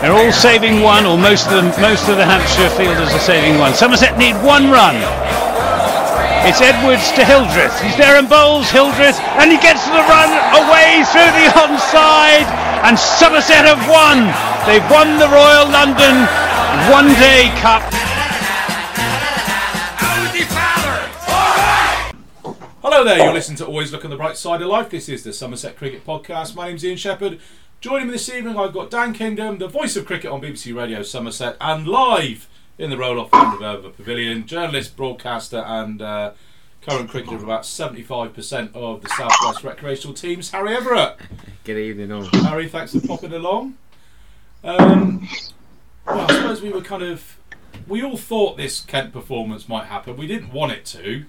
They're all saving one, or most of them. Most of the Hampshire fielders are saving one. Somerset need one run. It's Edwards to Hildreth. He's there and bowls Hildreth, and he gets the run away through the onside, and Somerset have won. They've won the Royal London One Day Cup. Hello there, you're listening to Always Look on the Bright Side of Life. This is the Somerset Cricket Podcast. My name's Ian Shepherd. Joining me this evening, I've got Dan Kingdom, the voice of cricket on BBC Radio Somerset, and live in the roll off end of pavilion, journalist, broadcaster, and uh, current cricketer of about 75% of the Southwest recreational teams, Harry Everett. Good evening, all. Harry, thanks for popping along. Um, well, I suppose we were kind of. We all thought this Kent performance might happen. We didn't want it to.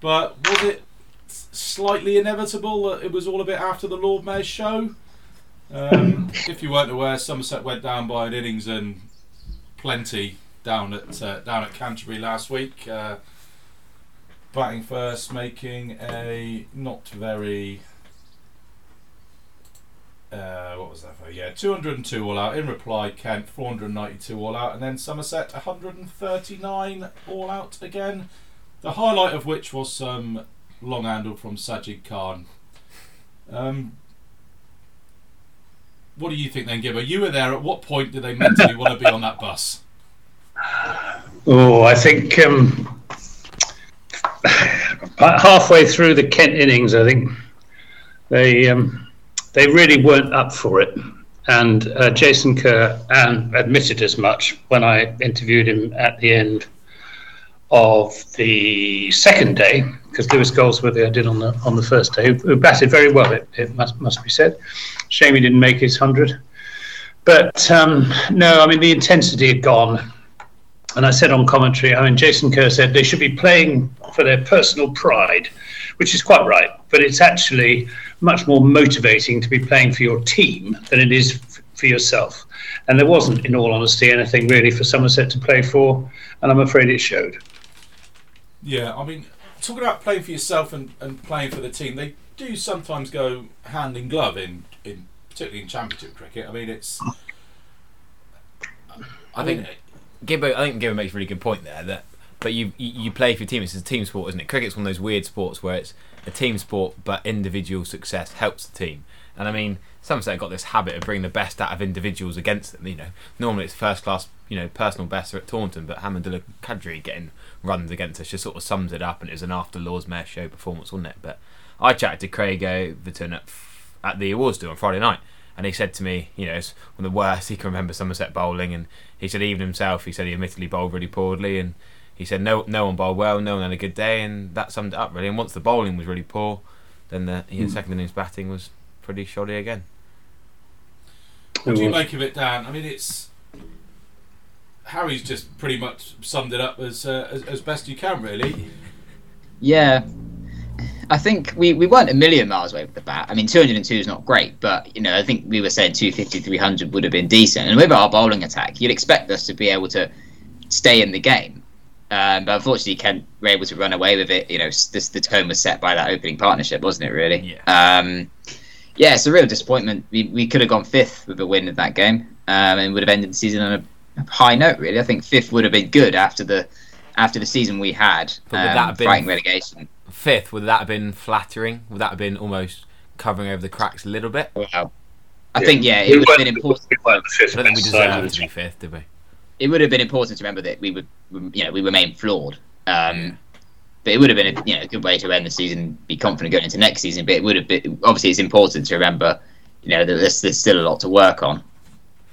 But was it slightly inevitable that it was all a bit after the Lord Mayor's show? Um, if you weren't aware, Somerset went down by an innings and plenty down at uh, down at Canterbury last week. Uh, batting first, making a not very. Uh, what was that for? Yeah, 202 all out. In reply, Kent 492 all out, and then Somerset 139 all out again. The highlight of which was some long handle from Sajid Khan. Um, what do you think then, Gibber? You were there. At what point did they mentally want to be on that bus? Oh, I think um, halfway through the Kent innings, I think they um, they really weren't up for it. And uh, Jason Kerr and admitted as much when I interviewed him at the end of the second day, because Lewis Goldsworthy I did on the on the first day, who, who batted very well. It, it, must must be said. Shame he didn't make his hundred. But um, no, I mean the intensity had gone. And I said on commentary, I mean Jason Kerr said they should be playing for their personal pride, which is quite right. But it's actually much more motivating to be playing for your team than it is f- for yourself. And there wasn't, in all honesty, anything really for Somerset to play for, and I'm afraid it showed. Yeah, I mean, talking about playing for yourself and, and playing for the team, they do sometimes go hand in glove in, in particularly in championship cricket. I mean, it's. I think Gibbo. I think Gibbo makes a really good point there. That, but you, you play for your team. It's a team sport, isn't it? Cricket's one of those weird sports where it's a team sport, but individual success helps the team. And I mean, Somerset got this habit of bringing the best out of individuals against them. You know, normally it's first class, you know, personal best at Taunton, but Hamidullah Qadri getting runs against us just sort of sums it up, and it was an after Lord's Mayor show performance, wasn't it? But I chatted to Craig Overton at, at the awards do on Friday night, and he said to me, you know, it's one of the worst he can remember Somerset bowling, and he said even himself, he said he admittedly bowled really poorly, and he said no no one bowled well, no one had a good day, and that summed it up really. And once the bowling was really poor, then the you know, hmm. second innings batting was pretty shoddy again. What do you make of it, Dan? I mean, it's Harry's just pretty much summed it up as uh, as, as best you can, really. Yeah. I think we, we weren't a million miles away with the bat. I mean, 202 is not great, but, you know, I think we were saying 250, 300 would have been decent. And with our bowling attack, you'd expect us to be able to stay in the game. Um, but unfortunately, Kent were able to run away with it. You know, this, the tone was set by that opening partnership, wasn't it, really? Yeah. Um, yeah, it's a real disappointment. We, we could have gone fifth with a win of that game um, and would have ended the season on a high note, really. I think fifth would have been good after the after the season we had, But would um, that have been- fighting relegation. Fifth, would that have been flattering? Would that have been almost covering over the cracks a little bit? Wow. I think, yeah, it would have been important. We the fifth I don't think we deserved to be fifth, did we? it would have been important to remember that we would, you know, we remain flawed. Um, but it would have been a you know a good way to end the season, be confident going into next season. But it would have been obviously it's important to remember, you know, that there's, there's still a lot to work on.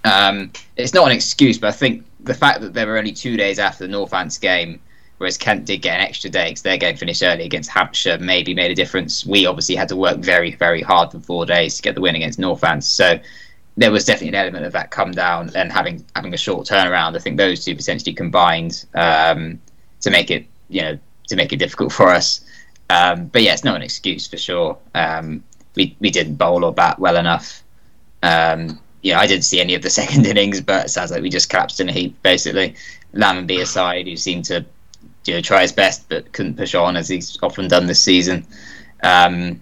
Um, it's not an excuse, but I think the fact that there were only two days after the Northants game, whereas Kent did get an extra day because their game finished early against Hampshire, maybe made a difference. We obviously had to work very very hard for four days to get the win against Northants, so there was definitely an element of that come down and having having a short turnaround. I think those two potentially combined um, to make it you know to make it difficult for us. Um, but yeah, it's not an excuse for sure. Um, we we didn't bowl or bat well enough. Um, yeah, I didn't see any of the second innings, but it sounds like we just collapsed in a heap. Basically, Lammonby aside, who seemed to you know try his best but couldn't push on as he's often done this season. Um,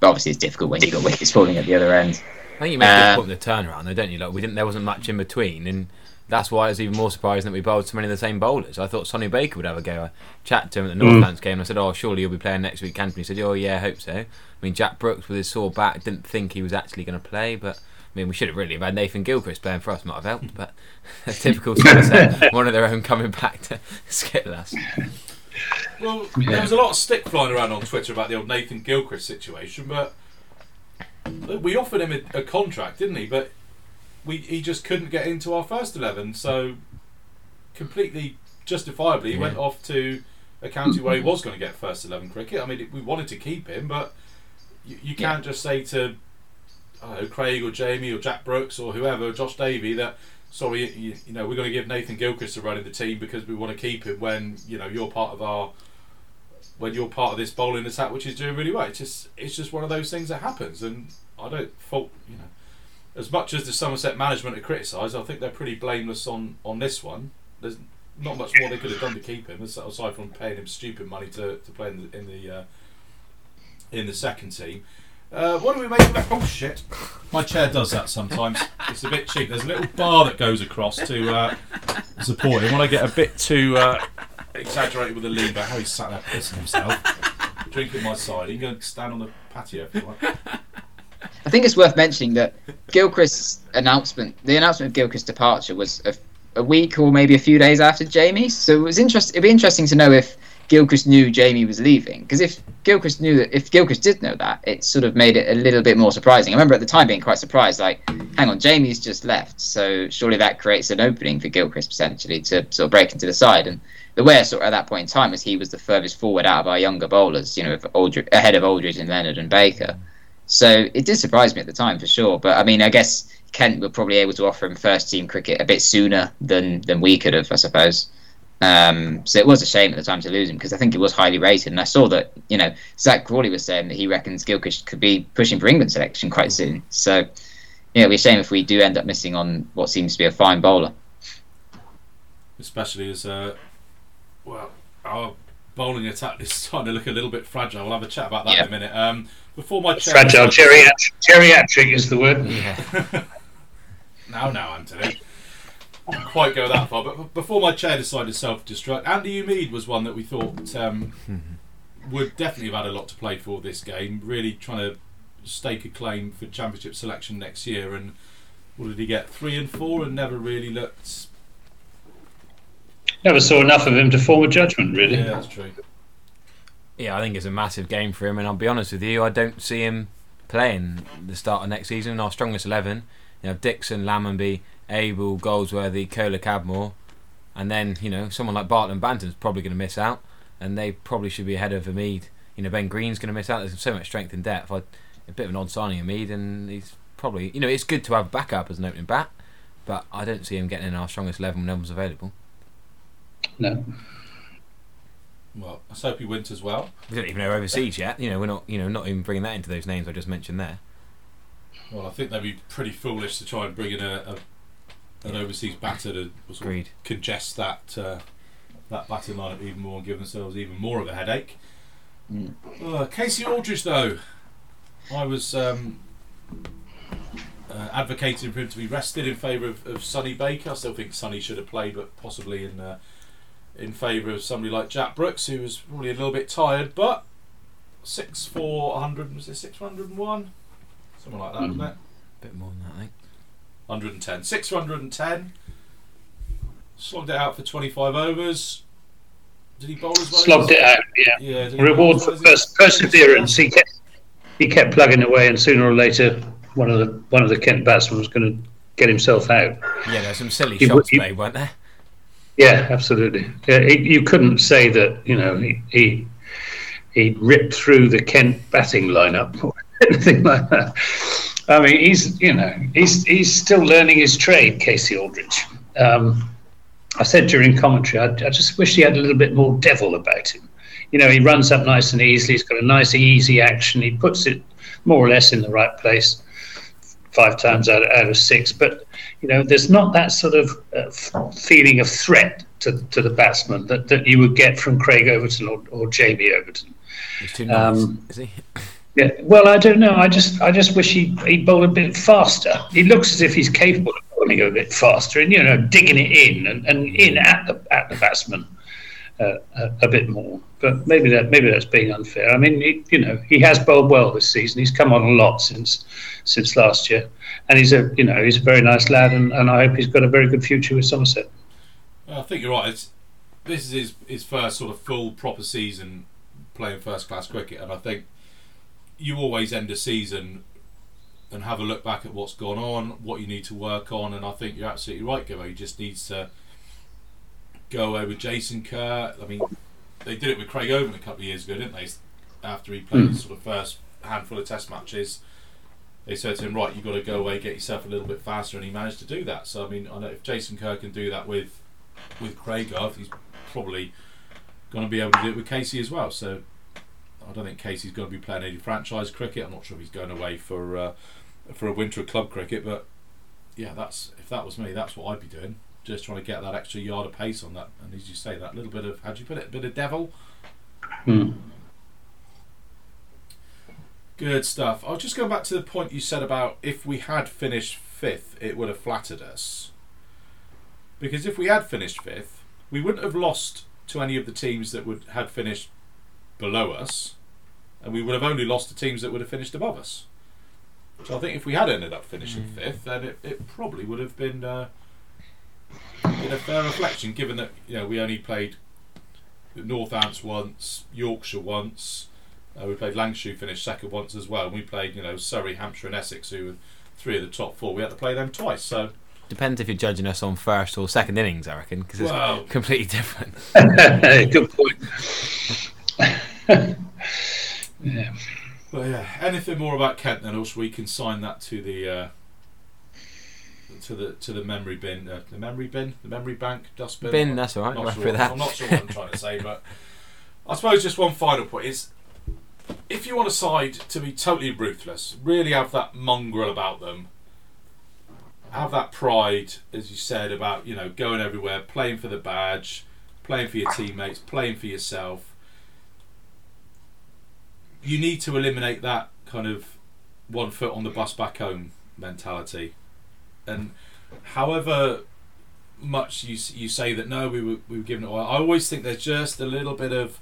but obviously, it's difficult when you've got wickets falling at the other end. I think you made a good Uh, point with the turnaround, though, don't you? Like we didn't, there wasn't much in between, and that's why it's even more surprising that we bowled so many of the same bowlers. I thought Sonny Baker would have a go. I chatted to him at the Northants game. and I said, "Oh, surely you'll be playing next week, Canton." He said, "Oh, yeah, I hope so." I mean, Jack Brooks with his sore back didn't think he was actually going to play, but I mean, we should have really have had Nathan Gilchrist playing for us. Might have helped, but a typical Somerset, one of their own coming back to skip us. Well, there was a lot of stick flying around on Twitter about the old Nathan Gilchrist situation, but we offered him a, a contract, didn't he? But we he just couldn't get into our first eleven, so completely justifiably he went off to a county where he was going to get first eleven cricket. I mean, we wanted to keep him, but you, you can't just say to I don't know, Craig or Jamie or Jack Brooks or whoever, Josh Davey, that sorry, you, you know, we're going to give Nathan Gilchrist a run in the team because we want to keep him when you know you're part of our when you're part of this bowling attack, which is doing really well. It's just it's just one of those things that happens, and I don't fault you know. As much as the Somerset management are criticised, I think they're pretty blameless on on this one. There's not much more they could have done to keep him, aside from paying him stupid money to, to play in the in the uh, in the second team. Uh, what do we make of that? Oh shit! My chair does that sometimes. It's a bit cheap. There's a little bar that goes across to uh, support it. When I get a bit too uh, exaggerated with the lean back, how he sat there pissing himself, drinking my side. You can go stand on the patio if you want. I think it's worth mentioning that Gilchrist's announcement, the announcement of Gilchrist's departure, was a, a week or maybe a few days after Jamie's. So it was interest. It'd be interesting to know if Gilchrist knew Jamie was leaving. Because if Gilchrist knew that, if Gilchrist did know that, it sort of made it a little bit more surprising. I remember at the time being quite surprised. Like, hang on, Jamie's just left, so surely that creates an opening for Gilchrist potentially to sort of break into the side. And the way I saw it at that point in time was he was the furthest forward out of our younger bowlers. You know, Aldridge, ahead of Aldridge and Leonard and Baker. So it did surprise me at the time for sure. But I mean, I guess Kent were probably able to offer him first team cricket a bit sooner than than we could have, I suppose. Um, so it was a shame at the time to lose him because I think he was highly rated, and I saw that you know Zak Crawley was saying that he reckons Gilchrist could be pushing for England selection quite soon. So yeah, it'd be a shame if we do end up missing on what seems to be a fine bowler. especially as uh, well our bowling attack is starting to look a little bit fragile. We'll have a chat about that in a minute. Um, before my chair Fragile geriatric, geriatric is the word. Yeah. Now, now, Anthony. Didn't quite go that far, but before my chair decided to self-destruct, Andy Umeed was one that we thought um, would definitely have had a lot to play for this game. Really trying to stake a claim for championship selection next year, and what did he get? Three and four, and never really looked. Never saw enough of him to form a judgment, really. Yeah, that's true. Yeah, I think it's a massive game for him, and I'll be honest with you, I don't see him playing the start of next season. Our strongest eleven, you know, Dixon, Lammonby, Abel, Goldsworthy, Kohler, Cadmore, and then you know someone like Bartlett and Banton's probably going to miss out, and they probably should be ahead of Hamid. You know, Ben Green's going to miss out. There's so much strength in depth. I, a bit of an odd signing, Hamid, and he's probably you know it's good to have backup as an opening bat, but I don't see him getting in our strongest eleven when everyone's available. No. Well, let's hope he wins as well. We don't even know overseas yet. You know, we're not you know not even bringing that into those names I just mentioned there. Well, I think they'd be pretty foolish to try and bring in a, a an overseas batter to sort of congest that uh, that batting lineup even more and give themselves even more of a headache. Mm. Uh, Casey Aldridge, though, I was um, uh, advocating for him to be rested in favour of, of Sonny Baker. I still think Sonny should have played, but possibly in uh, in favour of somebody like Jack Brooks, who was probably a little bit tired. But six four hundred was it six hundred and one, something like that, wasn't it? A bit more than that, I think. 110. 6 for 110. Slogged it out for 25 overs. Did he bowl as well? Slogged as it out, yeah. Yeah. did he bowl Reward for pers- perseverance. He kept he kept plugging away, and sooner or later, one of the one of the Kent batsmen was going to get himself out. Yeah, there's some silly You- shots you- made, weren't there? Yeah, absolutely. Yeah, he, you couldn't say that you know he, he he ripped through the Kent batting lineup or anything like that. I mean, he's you know he's he's still learning his trade, Casey Aldridge. Um, I said during commentary, I, I just wish he had a little bit more devil about him. You know, he runs up nice and easily. He's got a nice, easy action. He puts it more or less in the right place five times out of, out of six. But you know, there's not that sort of uh, feeling of threat to, to the batsman that, that you would get from Craig Overton or, or Jamie Overton. He's too nice, Um, is he? Yeah, well, I don't know. I just, I just wish he he bowled a bit faster. He looks as if he's capable of bowling a bit faster and you know digging it in and, and in at the at the batsman uh, a, a, bit more. But maybe that maybe that's being unfair. I mean, he, you know, he has bowled well this season. He's come on a lot since since last year, and he's a you know he's a very nice lad, and, and I hope he's got a very good future with Somerset. I think you're right. It's, this is his, his first sort of full proper season playing first class cricket, and I think you always end a season and have a look back at what's gone on, what you need to work on, and I think you're absolutely right, Gibbo. He just needs to go away with Jason Kerr. I mean, they did it with Craig Owen a couple of years ago, didn't they? After he played mm. his sort of first handful of Test matches, they said to him, "Right, you've got to go away, get yourself a little bit faster," and he managed to do that. So I mean, I know if Jason Kerr can do that with with Craig, he's probably going to be able to do it with Casey as well. So I don't think Casey's going to be playing any franchise cricket. I'm not sure if he's going away for uh, for a winter of club cricket, but yeah, that's if that was me, that's what I'd be doing. Just trying to get that extra yard of pace on that, and as you say, that little bit of how do you put it, a bit of devil. Hmm. Good stuff. I'll just go back to the point you said about if we had finished fifth, it would have flattered us. Because if we had finished fifth, we wouldn't have lost to any of the teams that would had finished below us, and we would have only lost to teams that would have finished above us. So I think if we had ended up finishing mm. fifth, then it, it probably would have been uh, been a fair reflection, given that you know we only played Northants once, Yorkshire once. Uh, we played Lancashire, finished second once as well. And we played, you know, Surrey, Hampshire, and Essex, who were three of the top four. We had to play them twice. So depends if you're judging us on first or second innings. I reckon because it's well, completely different. Good point. yeah. But yeah, anything more about Kent then, or we can sign that to the uh, to the to the memory bin, uh, the memory bin, the memory bank, dustbin. Bin, that's all right. Not sure, that. I'm not sure what I'm trying to say, but I suppose just one final point is if you want a side to be totally ruthless, really have that mongrel about them, have that pride, as you said, about you know going everywhere, playing for the badge, playing for your teammates, playing for yourself you need to eliminate that kind of one foot on the bus back home mentality. And however much you you say that no, we were we were given it away, I always think there's just a little bit of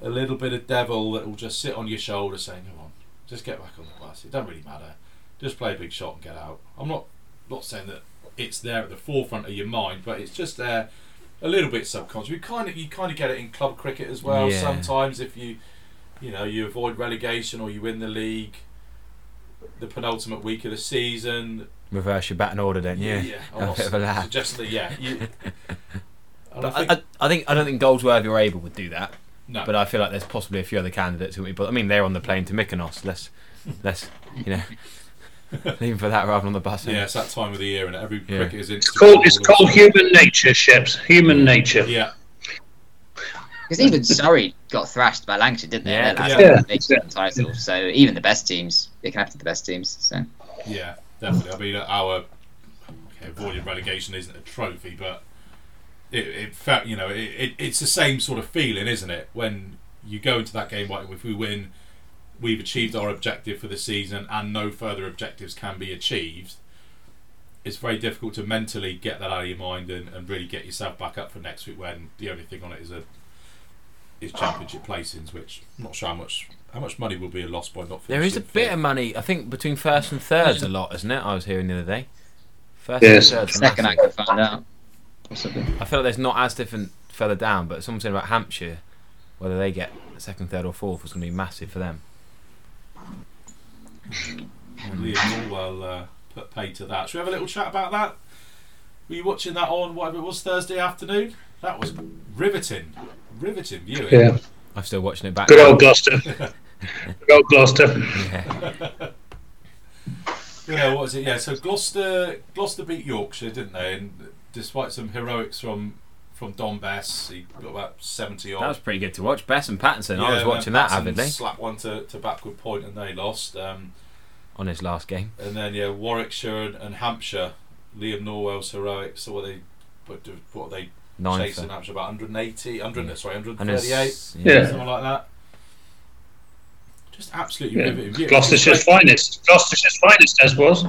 a little bit of devil that will just sit on your shoulder saying, "Come on, just get back on the bus. It doesn't really matter. Just play a big shot and get out." I'm not not saying that it's there at the forefront of your mind, but it's just there a little bit subconscious. You kind of you kind of get it in club cricket as well. Yeah. Sometimes if you you know you avoid relegation or you win the league the penultimate week of the season reverse your batting order then yeah yeah, yeah. a bit of a laugh. just the, yeah you, I, think, I, I, think I don't think Goldsworthy or Abel would do that no. but I feel like there's possibly a few other candidates who would but I mean they're on the plane to Mykonos let's let's you know Leaving for that rather than on the bus. Yeah, it's that time of the year, and every yeah. cricket is. It's called, it's called human nature, Sheps. Human nature. Yeah, because even Surrey got thrashed by Lancashire, didn't they? Yeah, yeah. yeah. title. So even the best teams, they can have to the best teams. So yeah, definitely. I mean, our okay, avoiding relegation isn't a trophy, but it, it felt you know it, it, it's the same sort of feeling, isn't it? When you go into that game, like if we win, we've achieved our objective for the season, and no further objectives can be achieved. It's very difficult to mentally get that out of your mind and, and really get yourself back up for next week when the only thing on it is a his championship placings, which I'm not sure how much how much money will be lost by not. There is a bit of money. I think between first and third's a lot, isn't it? I was hearing the other day. First yes. and third. Second, I can find out. Possibly. I feel like there's not as different further down, but someone said about Hampshire, whether they get second, third, or fourth was going to be massive for them. Liam Norwell uh, put pay to that. Should we have a little chat about that? Were you watching that on whatever it was Thursday afternoon? That was riveting riveting viewing. Yeah. I'm still watching it back. Good old Gloucester. Good old Gloucester. Yeah. yeah, what was it? Yeah, so Gloucester Gloucester beat Yorkshire, didn't they? And despite some heroics from from Dom Bess, he got about seventy odd. That was pretty good to watch. Bess and Pattinson, yeah, I was watching that avidly. Slapped one to, to backward point and they lost. Um, on his last game. And then yeah, Warwickshire and, and Hampshire, Liam Norwell's heroics. So what they, what, what they Ninth. Chasing up about 180, 100, yeah. sorry, 138, yeah. something like that. Just absolutely Yeah. riveting view. Gloucestershire's finest. Gloucestershire's finest, as was.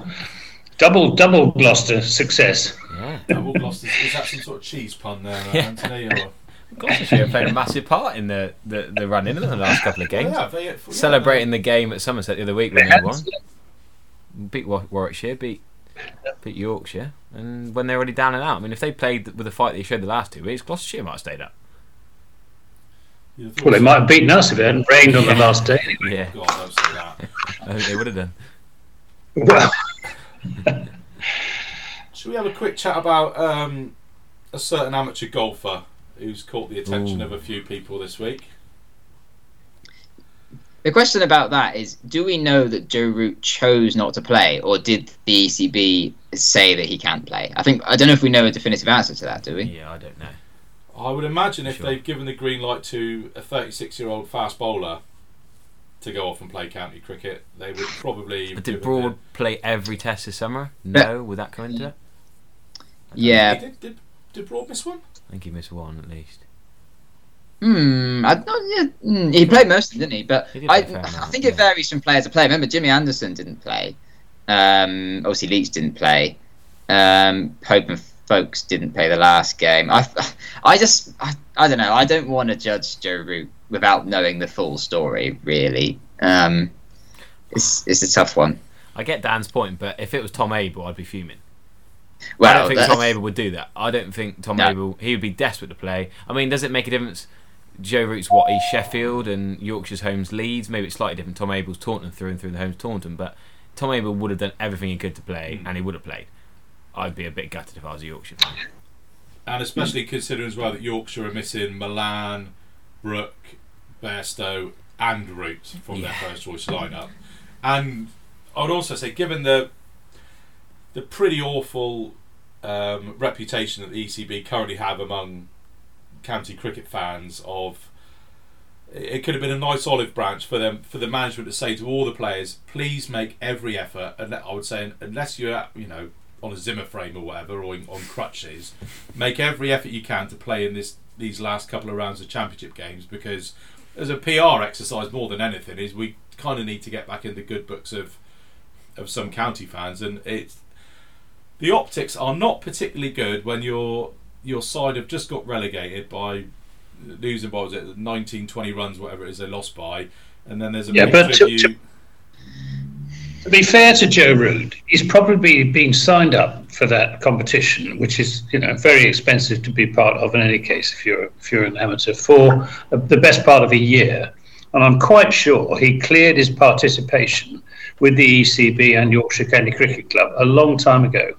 Double, double Gloucester success. Yeah. Double Gloucester. Is that some sort of cheese pun there, uh, Yeah. Anthony? Or... Gloucestershire played a massive part in the, the, the run in the last couple of games. Yeah, they, yeah, Celebrating the game at Somerset the other week when they had- won. Beat Warwickshire, beat beat Yorkshire, and when they're already down and out. I mean, if they played with the fight they showed the last two weeks, Gloucestershire might have stayed up. You'd have thought Well, they might have beaten us if it hadn't rained on the last day. Anyway. Yeah, God, don't say that. I think they would have done. Well, Should we have a quick chat about um, a certain amateur golfer who's caught the attention Ooh. of a few people this week? The question about that is: Do we know that Joe Root chose not to play, or did the ECB say that he can't play? I think I don't know if we know a definitive answer to that. Do we? Yeah, I don't know. I would imagine if Sure. they've given the green light to a 36 year old fast bowler to go off and play county cricket, they would probably. But did Broad bit- play every test this summer? No, would that come into it? Yeah. Did, did, did Broad miss one? I think he missed one at least. Hmm. I don't, yeah, mm, he played most of them, didn't he? But He I, I think yeah. it varies from player to player. Remember, Jimmy Anderson didn't play. Um, obviously, Leach didn't play. Um, Pope and Foakes didn't play the last game. I, I just, I, I don't know. I don't want to judge Joe Root without knowing the full story. Really, um, it's it's a tough one. I get Dan's point, but if it was Tom Abel, I'd be fuming. Well, I don't think that- Tom Abel would do that. I don't think Tom No. Abel. He would be desperate to play. I mean, does it make a difference? Joe Root's what he's Sheffield and Yorkshire's home's Leeds. Maybe it's slightly different. Tom Abel's Taunton through and through. The home's Taunton, but Tom Abel would have done everything he could to play, Mm. and he would have played. I'd be a bit gutted if I was a Yorkshire fan. And especially considering as well that Yorkshire are missing Malan, Brook, Bairstow, and Root from their first choice lineup. And I would also say, given the the pretty awful um, reputation that the ECB currently have among county cricket fans of it could have been a nice olive branch for them for the management to say to all the players, please make every effort. And I would say, unless you're at, you know on a Zimmer frame or whatever, or in, on crutches, make every effort you can to play in this these last couple of rounds of championship games because as a PR exercise more than anything is we kind of need to get back in the good books of of some county fans and it's the optics are not particularly good when your your side have just got relegated by losing by was it 19 20 runs whatever it is they lost by and then there's a Yeah, but to- you to- To be fair to Joe Root, he's probably been signed up for that competition, which is you know very expensive to be part of in any case if you're if you're an amateur for the best part of a year. And I'm quite sure he cleared his participation with the ECB and Yorkshire County Cricket Club a long time ago,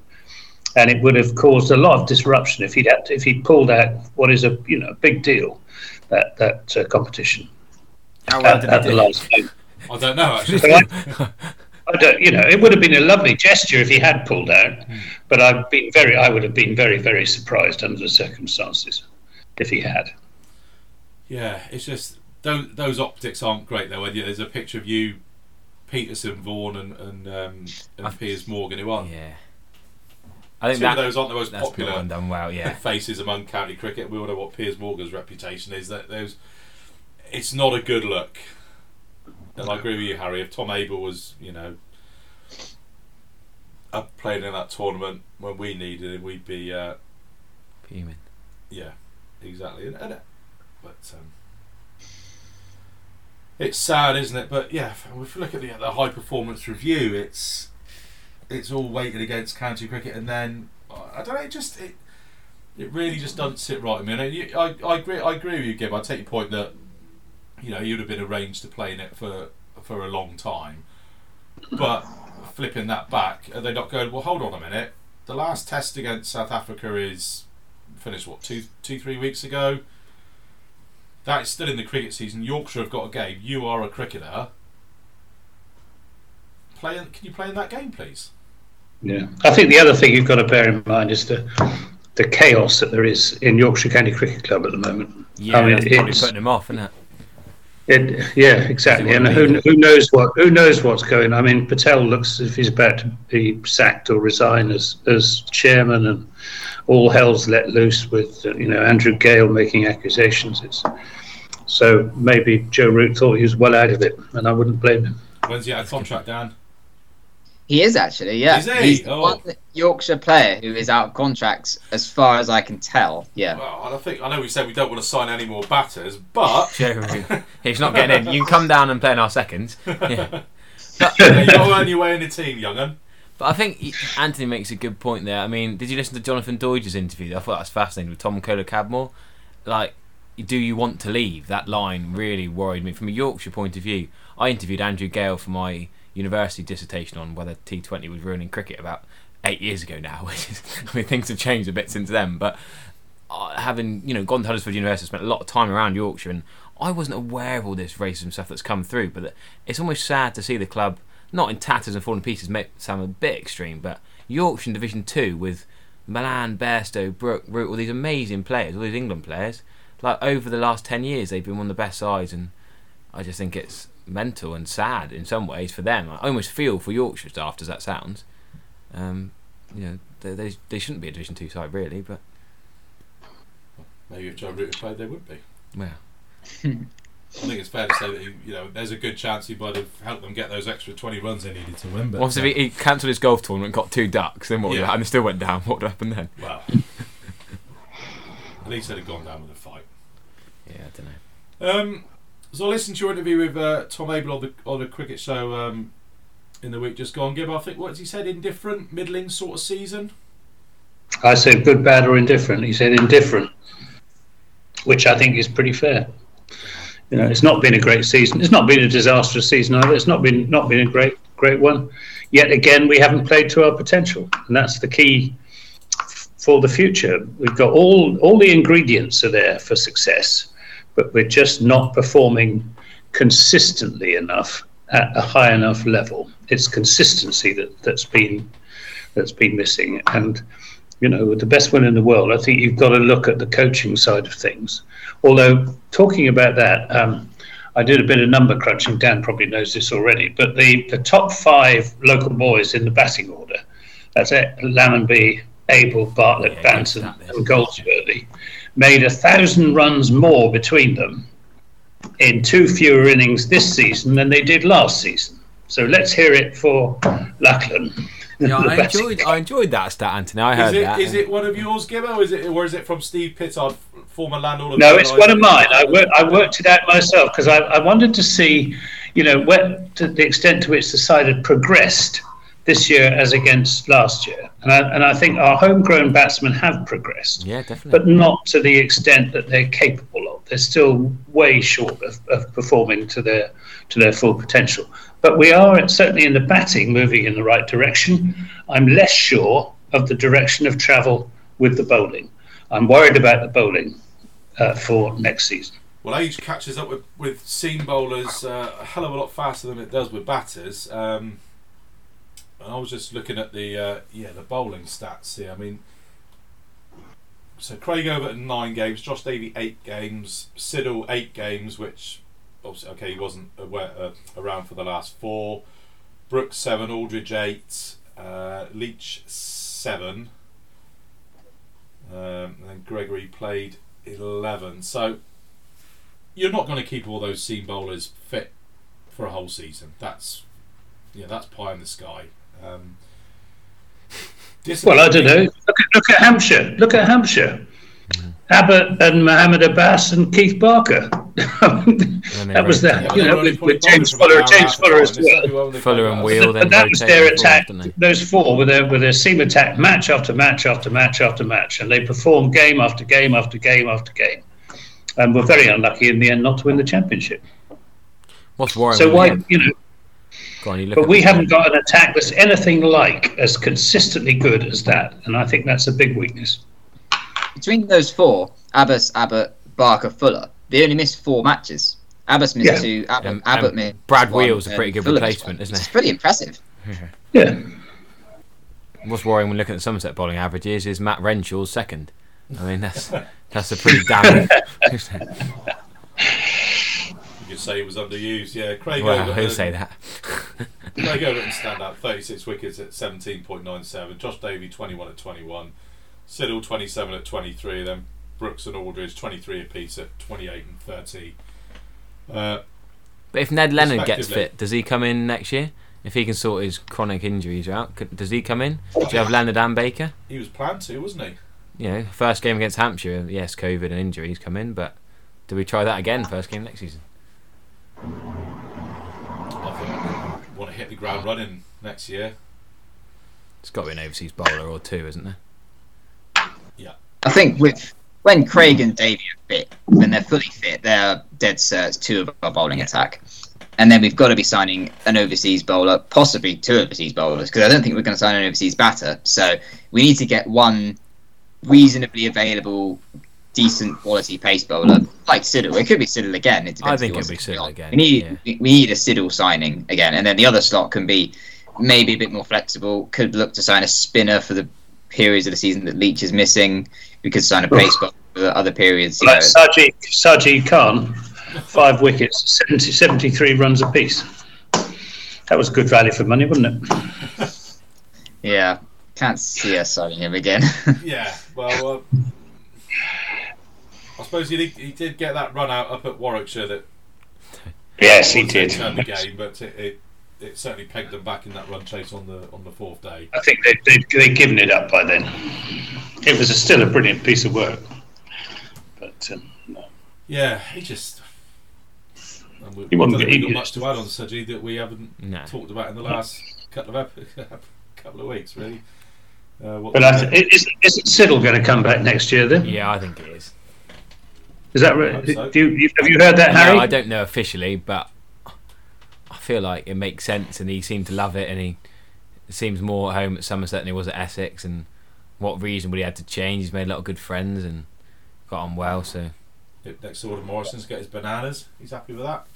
and it would have caused a lot of disruption if he'd had to, if he'd pulled out what is a you know a big deal that that uh, competition How well at, did at he the do? last moment. I don't know actually I, I don't, you know, it would have been a lovely gesture if he had pulled out, but I've been very, I would have been very, very surprised under the circumstances if he had. Yeah, it's just those those optics aren't great though. When there's a picture of you, Pietersen, Vaughan, and and, um, and Piers Morgan who aren't. Yeah. I think Two of those aren't the most popular one done well. Yeah. faces among county cricket. We all know what Piers Morgan's reputation is. That those, it's not a good look. And I agree with you, Harry. If Tom Abel was, you know, up playing in that tournament when we needed him, we'd be, uh, Fuming. yeah, exactly. And, and, but um, it's sad, isn't it? But yeah, if if you look at the, the high performance review, it's it's all weighted against county cricket, and then I don't know, it just it it really just doesn't sit right with me. And you, I I agree I agree with you, Gib. I take your point that you know you'd have been arranged to play in it for for a long time, but flipping that back, are they not going? Well, hold on a minute. The last test against South Africa is finished what two two three weeks ago. That is still in the cricket season. Yorkshire have got a game. You are a cricketer. Play. in- Can you play in that game, please? Yeah, I think the other thing you've got to bear in mind is the the chaos that there is in Yorkshire County Cricket Club at the moment. Yeah, I mean, that's probably it's- putting him off, isn't it? It, yeah, exactly. And who, who knows what who knows what's going? I mean, Patel looks as if he's about to be sacked or resign as as chairman, and all hell's let loose with uh, you know Andrew Gale making accusations. It's So maybe Joe Root thought he was well out of it, and I wouldn't blame him. When's he out of contract, Dan? He is actually, yeah. Is he? He's the Oh. one Yorkshire player who is out of contracts, as far as I can tell. Yeah. Well, I think I know we said we don't want to sign any more batters, but Joe, he's not getting in. You can come down and play in our seconds. Yeah. yeah, you'll earn your way in the team, young'un. But I think Anthony makes a good point there. I mean, did you listen to Jonathan Doidge's interview? I thought that was fascinating with Tom Kohler Cadmore. Like, do you want to leave? That line really worried me from a Yorkshire point of view. I interviewed Andrew Gale for my university dissertation on whether T20 was ruining cricket about eight years ago now. Which is, I mean, things have changed a bit since then. But uh, having you know gone to Huddersfield University, spent a lot of time around Yorkshire, and I wasn't aware of all this racism stuff that's come through. But it's almost sad to see the club not in tatters and falling pieces. May sound a bit extreme, but Yorkshire Division Two with Malan, Bairstow, Brook, Root, all these amazing players, all these England players. Like over the last ten years, they've been one of the best sides, and I just think it's mental and sad in some ways for them. I almost feel for Yorkshire staff, as that sounds. Um, you know, they, they they shouldn't be a Division Two side really, but Maybe if Joe Root played, they would be. well, I think it's fair to say that he, you know there's a good chance he might have helped them get those extra 20 runs they needed to win. But What if he, he cancelled his golf tournament, got two ducks, then what? Yeah. and still went down. What would happen then? well, at least they'd have gone down with a fight. Yeah, I don't know. Um, so I listened to your interview with uh, Tom Abel on the on the cricket show um, in the week just gone. Gib, I think what he said? Indifferent, middling sort of season. I said good, bad, or indifferent. He said indifferent, which I think is pretty fair. You know, it's not been a great season. It's not been a disastrous season either. It's not been not been a great great one. Yet again, we haven't played to our potential, and that's the key for the future. We've got all all the ingredients are there for success, but we're just not performing consistently enough at a high enough level. It's consistency that that's been that's been missing, and you know, with the best one in the world, I think you've got to look at the coaching side of things. Although, talking about that, um, I did a bit of number crunching. Dan probably knows this already, but the, the top five local boys in the batting order that's it, Lammonby, Abel, Bartlett, Yeah, Banton, and Goldsworthy made a thousand runs more between them in two fewer innings this season than they did last season. So let's hear it for Lachlan. Yeah, I enjoyed I enjoyed that stat, Anthony. I heard Is it that. is it one of yours, Gibbo, is it or is it from Steve Pittard, former landlord? Of No, it's one of mine. I, wor- I worked it out myself because I, I wanted to see, you know, where, to the extent to which the side had progressed this year as against last year. And I, and I think our homegrown batsmen have progressed, Yeah, definitely. but not to the extent that they're capable of. They're still way short of, of performing to their to their full potential. But we are certainly in the batting moving in the right direction. I'm less sure of the direction of travel with the bowling. I'm worried about the bowling uh, for next season. Well, age catches up with, with seam bowlers uh, a hell of a lot faster than it does with batters. Um, and I was just looking at the uh, yeah the bowling stats here. I mean, so Craig Overton nine games, Josh Davey eight games, Siddle eight games, which obviously okay he wasn't aware, uh, around for the last four. Brooks seven, Aldridge eight, uh, Leach seven, um, and then Gregory played eleven. So you're not going to keep all those seam bowlers fit for a whole season. That's yeah, that's pie in the sky. Um, Well, I don't know. Look at, look at Hampshire. Look at Hampshire. Abbott and Mohammed Abbas and Keith Barker. that was rotate. that. You know, with, with James Fuller, James Fuller as well. Fuller and Wheal, then But that was their attack. didn't? Those four with their with their seam attack, match after match after match after match, and they performed game after game after game after game, and were very unlucky in the end not to win the championship. What's worrying? So why, you- you know, Go on, you look but we haven't got an attack that's anything like as consistently good as that, and I think that's a big weakness. Between those four, Abbas, Abbott, Barker, Fuller, they only missed four matches. Abbas missed Yeah. two. Abbott, Um, Abbott missed Brad one, Wheal's a pretty good Fuller replacement, isn't he? It's pretty impressive. Yeah. What's worrying when looking at the Somerset bowling averages is Matt Renshaw's second. I mean, that's that's a pretty damning. Could say he was underused. Yeah, Craig well, Overton. who'll say that? Craig Overton stand out 36 wickets at 17.97. Josh Davey 21 at 21. Siddle 27 at 23. Then Brooks and Aldridge 23 apiece at 28 and 30 Uh, But if Ned Leonard gets fit, does he come in next year? If he can sort his chronic injuries out, could, does he come in? Do you have Leonard and Baker? he was planned to, wasn't he? You know, first game against Hampshire, yes, COVID and injuries come in, but do we try that again first game next season? I think uh, want to hit the ground running next year. It's got to be an overseas bowler or two, isn't there? Yeah. I think with when Craig and Davey are fit, when they're fully fit, they're dead certs two of our bowling attack. And then we've got to be signing an overseas bowler, possibly two overseas bowlers, because I don't think we're going to sign an overseas batter. So we need to get one reasonably available, decent quality pace bowler, like Siddle. It could be Siddle again. It I think it'll be Siddle again, We need yeah. we we need a Siddle signing again, and then the other slot can be maybe a bit more flexible. Could look to sign a spinner for the periods of the season that Leach is missing. We could sign a pace bowler for the other periods. You Like know. Saji, Saji Khan, five wickets, 70, 73 runs apiece. That was good value for money, wasn't it? Yeah, can't see us signing him again. Yeah, well, uh, I suppose he did, he did get that run out up at Warwickshire that Yes, he did. turned the game, but it, it, it certainly pegged them back in that run chase on the on the fourth day. I think they, they, they'd given it up by then. It was a, still a brilliant piece of work. But um, no. Yeah, he just. And we, He I wasn't don't think he- we've got much to add on Saji that we haven't No. talked about in the last couple of ep- couple of weeks, really. Uh, what but I th- is, is Siddle going to come back next year then? Yeah, I think it is. Is that right? so. Do you, you- have you heard that, Harry? No, I don't know officially, but I feel like it makes sense, and he seemed to love it, and he seems more at home at Somerset than he was at Essex. And what reason would he have to change? He's made a lot of good friends and got on well. So If next door to Morrison's get his bananas. He's happy with that.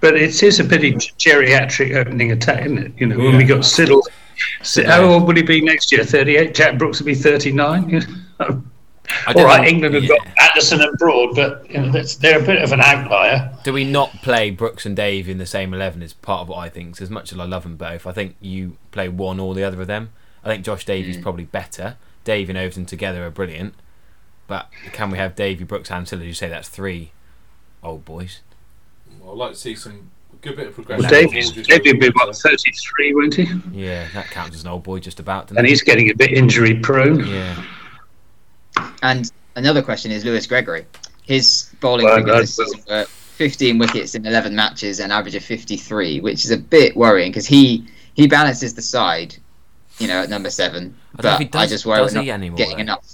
But it is a pretty geriatric opening attack, isn't it? You know, when Yeah. we got Siddle. How old will he be next year? 38? Jack Brooks will be 39? I All don't right, know- England have yeah. got Anderson and Broad, but you know, that's, they're a bit of an outlier. Do we not play Brooks and Dave in the same eleven? Is part of what I think. 'Cause as much as I love them both, I think you play one or the other of them. I think Josh Davey's mm. probably better. Dave and Overton together are brilliant, but can we have Davey Brooks and Siddle? You say that's three old boys. Well, I'd like to see some good bit of progression. Well, Well, Davies, towards Davies will be, his- what, 33, won't he? Yeah, that counts as an old boy just about. And it? he's getting a bit injury prone. yeah. And another question is Lewis Gregory. His bowling Well, figures this season were 15 wickets in 11 matches, an average of 53, which is a bit worrying because he he balances the side, you know, at number seven. I But if he I just worry does not anymore, getting though? enough.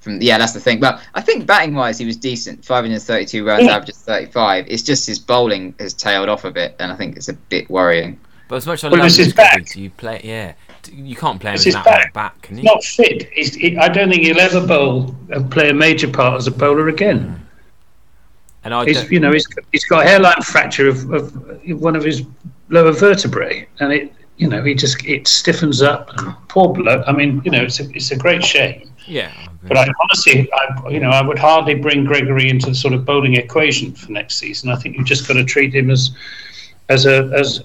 From yeah, that's the thing. But I think batting wise, he was decent. 532 runs, Yeah. average of 35. It's just his bowling has tailed off a bit, and I think it's a bit worrying. But as much as I Well, love his Lewis Gregory, back. do you play? Yeah, D- you can't play him as his back. back. can you? not fit. He's, he, I don't think he'll ever bowl and play a major part as a bowler again. Hmm. And I He's, you know, he's, he's got a hairline fracture of, of one of his lower vertebrae, and it, you know, he just it stiffens up. Poor bloke. I mean, you know, it's a, it's a great shame. yeah, But I honestly, I, you know, I would hardly bring Gregory into the sort of bowling equation for next season. I think you've just got to treat him as, as a as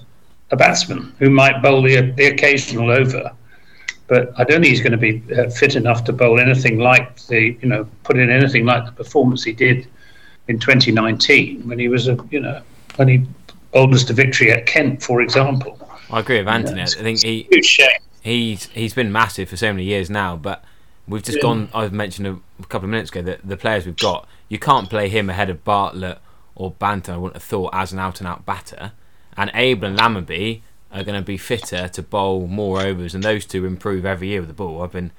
a batsman who might bowl the the occasional over. But I don't think he's going to be uh, fit enough to bowl anything like the, you know, put in anything like the performance he did in 2019 when he was a, you know, when he bowled us to victory at Kent, for example. I agree with Anthony. Yeah, I think he he's he's been massive for so many years now, but we've just Yeah. gone. I've mentioned a, a couple of minutes ago that the players we've got, you can't play him ahead of Bartlett or Banton. I wouldn't have thought as an out and out batter, and Abel and Lammonby are going to be fitter to bowl more overs, and those two improve every year with the ball. I've been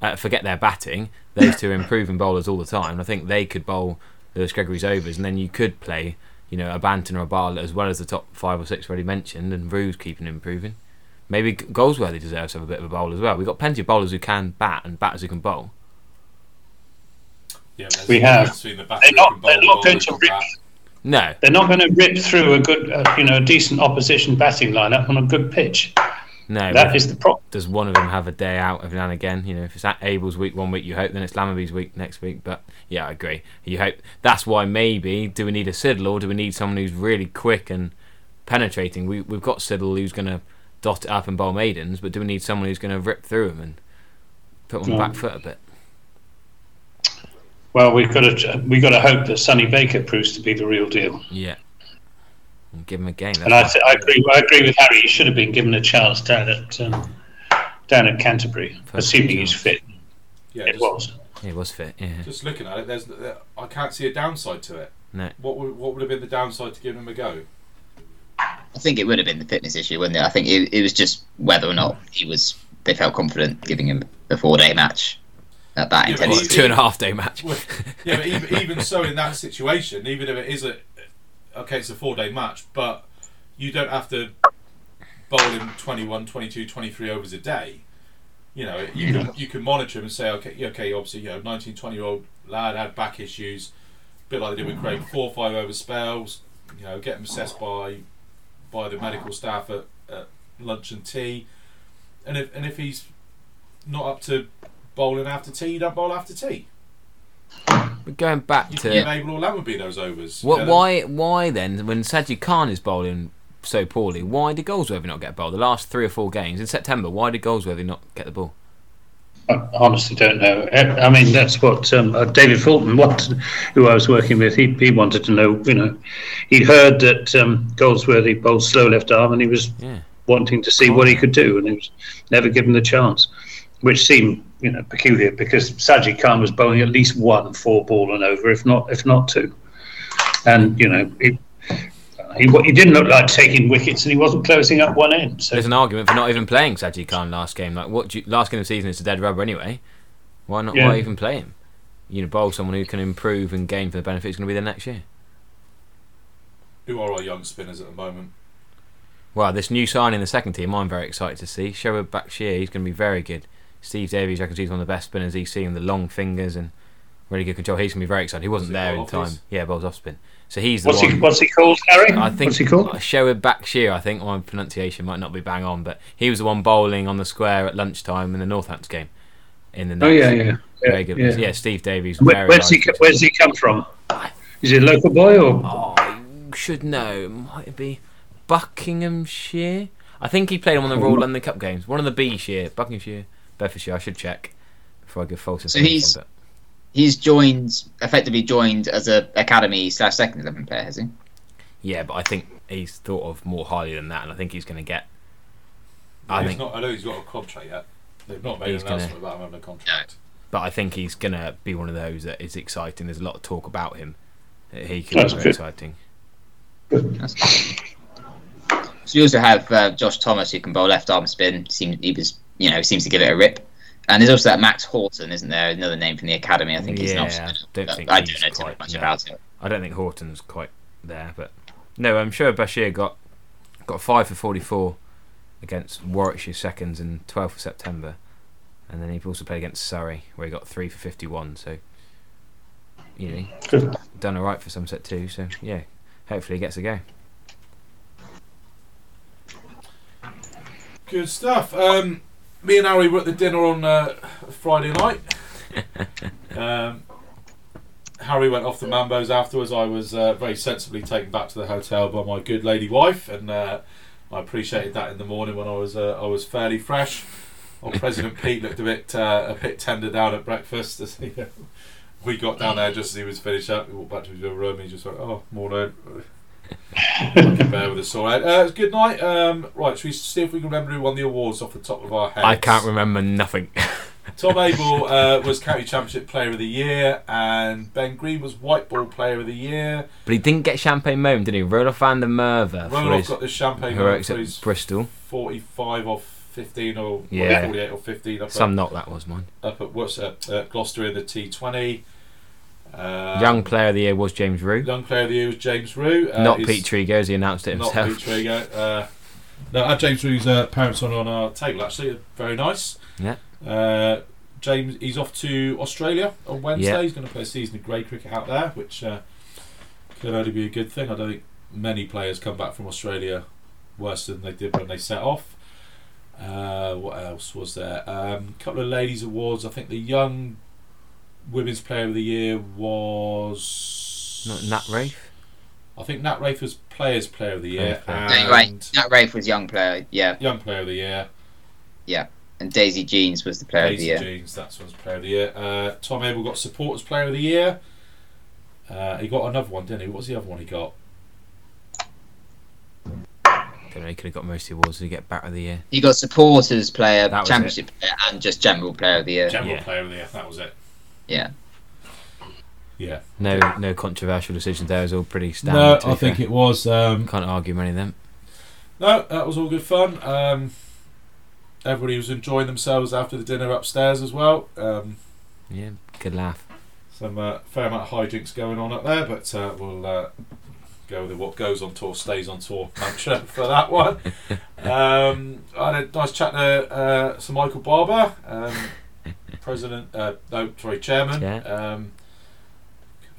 uh, forget their batting; those two are improving bowlers all the time. I think they could bowl Lewis Gregory's overs, and then you could play. You know, a Banton or a Bartlett as well as the top five or six already mentioned, and Rew's keeping improving. Maybe Goldsworthy deserves to have a bit of a bowl as well. We've got plenty of bowlers who can bat and batters who can bowl. Yeah, We have. between the batter They're not- they're not going to rip- bat. No, They're not going to rip through a good, uh, you know, a decent opposition batting lineup on a good pitch. no. that is the problem. Does one of them have a day out every now and again? You know, if it's at Abel's week one week, you hope. Then it's Lammonby's week next week. But yeah, I agree. You hope. That's why maybe do we need a Siddle or do we need someone who's really quick and penetrating? We we've got Siddle who's going to dot it up and bowl maidens, but do we need someone who's going to rip through them and put them on the back foot a bit? Well, we've got to we've got to hope that Sonny Baker proves to be the real deal. Yeah. And give him a game. And I, th- I agree. I agree with Harry. He should have been given a chance down at um, down at Canterbury, First assuming he's fit. Yeah, It just, was. Yeah, he was fit. Yeah. just looking at it, there's there, I can't see a downside to it. No. What would what would have been the downside to giving him a go? I think it would have been the fitness issue, wouldn't it? I think it, it was just whether or not he was. They felt confident giving him a four-day match at that Yeah, but intensity. he- Two and a half day match. Well, yeah, but even, even so, in that situation, even if it is a okay, it's a four day match, but you don't have to bowl him 21, 22, 23 overs a day. You know, you can you can monitor him and say, okay, okay, obviously, you know, 19, 20 year old lad had back issues, a bit like they did with Craig, mm. four or five over spells. You know, get him assessed by by the medical staff at, at lunch and tea, and if and if he's not up to bowling after tea, you don't bowl after tea. But going back You to can enable all Lammonby those overs. what? Get 'em- Why? Why then? When Sajid Khan is bowling so poorly, why did Goldsworthy not get bowled? The last three or four games in September, why did Goldsworthy not get the ball? I honestly don't know. I mean, that's what um, uh, David Fulton, wanted, who I was working with, he, he wanted to know. You know, he'd heard that um, Goldsworthy bowled slow left arm, and he was Yeah. wanting to see what he could do, and he was never given the chance, which seemed you know peculiar because Sajid Khan was bowling at least one four ball and over, if not if not two, and you know it, he he didn't look like taking wickets, and he wasn't closing up one end. So There's an argument for not even playing Sajid Khan last game. Like, what? Do you, last game of the season is a dead rubber anyway. Why not? Yeah. Why even play him? You know, bowl someone who can improve and gain for the benefit. He's going to be there next year. Who are our young spinners at the moment? Well, this new sign in the second team, I'm very excited to see. Shoaib Bakshir, he's going to be very good. Steve Davies, I can see he's one of the best spinners he's seen. The long fingers and really good control. He's going to be very excited. He wasn't he there in time. offers? Yeah, bowls off spin. So he's the what's one. he what's he called, Harry? I think what's he called? Shoaib Bakshir. I think my pronunciation might not be bang on, but he was the one bowling on the square at lunchtime in the Northampton game. In the Oh yeah, yeah, very good. yeah. Yeah, Steve Davies. Where, very where's he nice. Where's he come from? Is he a local boy or? Oh, you should know. Might it be Buckinghamshire? I think he played on one of the oh, Royal London Cup games. One of the B shire, Buckinghamshire, Bedfordshire. I should check before I give false So he's- but He's joined, effectively joined as a academy slash second eleven player, has he? yeah, but I think he's thought of more highly than that, and I think he's going to get. I he's think, not, I know he's got a contract yet. They've not made He's an gonna- announcement about him having a contract. but I think he's going to be one of those that is exciting. There's a lot of talk about him. He can That's be very exciting. That's So you also have uh, Josh Thomas who can bowl left arm spin. Seems he was, you know, seems to give it a rip. And there's also that Max Horton, isn't there? Another name from the academy. I think he's not. Yeah, I don't think I don't know too quite- much no. about it. I don't think Horton's quite there, but no, I'm sure Bashir got got five for 44 against Warwickshire seconds and 12 for September, and then he also played against Surrey where he got three for 51. So you know, Good. done all right for Somerset too. So yeah, hopefully he gets a go. Good stuff. Um, me and Harry were at the dinner on uh, Friday night. um, Harry went off the Mambos afterwards. I was uh, very sensibly taken back to the hotel by my good lady wife, and uh, I appreciated that in the morning when I was uh, I was fairly fresh. Old President Pete looked a bit uh, a bit tender down at breakfast. As he, we got down there just as he was finished up. We walked back to his room. And he just went, "Oh, morning." Bear with a sore head. Uh, it was a good night. Um, right, should we see if we can remember who won the awards off the top of our heads? I can't remember nothing. Tom Abell uh, was County Championship Player of the Year, and Ben Green was White Ball Player of the Year. but he didn't get champagne moment, did he? Roelof van der Merwe for Roelof got the champagne heroics for at his Bristol. 45 or 15 or Yeah. 48 or 15 up, Some knock that was mine. at, up at what's at, at Gloucester in the T20. Uh, Young player of the year was James Rew. young Player of the Year was James Rew. Uh, Not Pete Trigo, as he announced it Not himself. Pete Trigger. Uh, no, I had James Rew's uh, parents on on our table actually. Very nice. Yeah. Uh, James, he's off to Australia on Wednesday. Yeah. He's going to play a season of grey cricket out there, which uh, could only be a good thing. I don't think many players come back from Australia worse than they did when they set off. Uh, what else was there? A um, couple of ladies' awards. I think the young women's player of the year was Not Nat Wraith. I think Nat Wraith was Players Player of the Year, Okay. and right, Nat Wraith was young player, yeah, Young Player of the Year. Yeah, and Daisy Jeans was the player of the Daisy year. Jeans, that's one's player of the year. Uh, Tom Abell got supporters player of the year. Uh, he got another one, didn't he? What was the other one he got? Don't know. He could have got most of the awards to get back of the year. He got supporters player, That was championship player, and just general player of the year. General Yeah. player of the year. That was it. Yeah. Yeah. No, no controversial decisions there. It was all pretty standard. No, to be I think fair. it was. Um, Can't argue many of them. no, that was all good fun. Um, everybody was enjoying themselves after the dinner upstairs as well. Um, Yeah, good laugh. some uh, fair amount of hijinks going on up there, but uh, we'll uh, go with what goes on tour stays on tour mantra for that one. Um, I had a nice chat to uh, Sir Michael Barber, um, president, uh, no, sorry, chairman. Yeah. Um,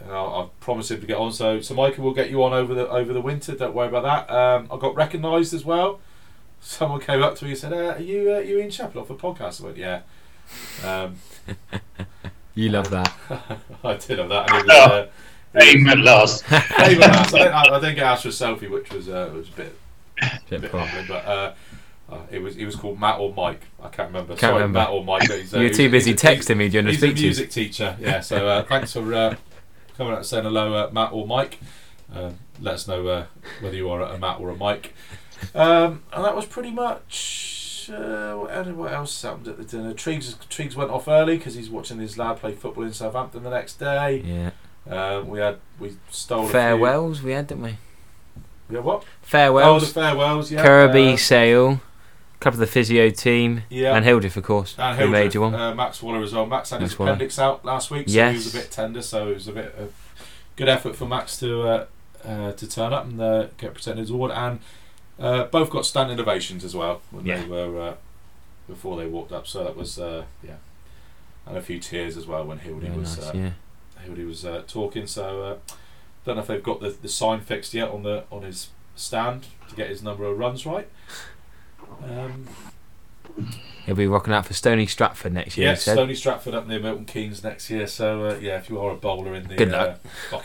I'll, I'll promise him to get on. So, so Michael will get you on over the over the winter. Don't worry about that. Um, I got recognised as well. Someone came up to me and said, uh, "Are you uh, you in Chapel off for podcast?" I went, "Yeah." Um, You love that. I did love that. And it was, uh, Aim at last. Aim at last. I, didn't, I, I didn't get asked for a selfie, which was uh, was a bit a Bit bit poor. humbling, but uh, uh, it was he was called Matt or Mike. I can't remember. Can't Sorry, remember. Matt or Mike. he's, uh, You were too busy texting me during the He's a music teacher. Yeah. So uh, thanks for uh, coming out and saying hello, uh, Matt or Mike. Let us know uh, whether you are a Matt or a Mike. Um, and that was pretty much. Uh, what, else happened at the dinner? Triggs, Triggs went off early because he's watching his lad play football in Southampton the next day. Yeah. Um, we had we stole Farewells we had, didn't we? Had what? Oh, the Farewells. farewells. Yeah. Kirby, Uh, Sale, couple of the physio team, yeah. and Hildreth, of course, And who made Hildreth, you one. Uh, Max Waller as well. Max had Max his Waller. appendix out last week, so he was a bit tender. So it was a bit of good effort for Max to uh, uh, to turn up and uh, get presented his award. And uh, both got standing ovations as well when Yeah. they were uh, before they walked up. So that was uh, yeah, and a few tears as well when Hildy Very was nice, uh, yeah. Hildy was uh, talking. So uh, don't know if they've got the, the sign fixed yet on the on his stand to get his number of runs right. Um, He'll be rocking out for Stony Stratford next year. yeah. Stony Stratford up near Milton Keynes next year. So uh, yeah, if you are a bowler in the uh, luck.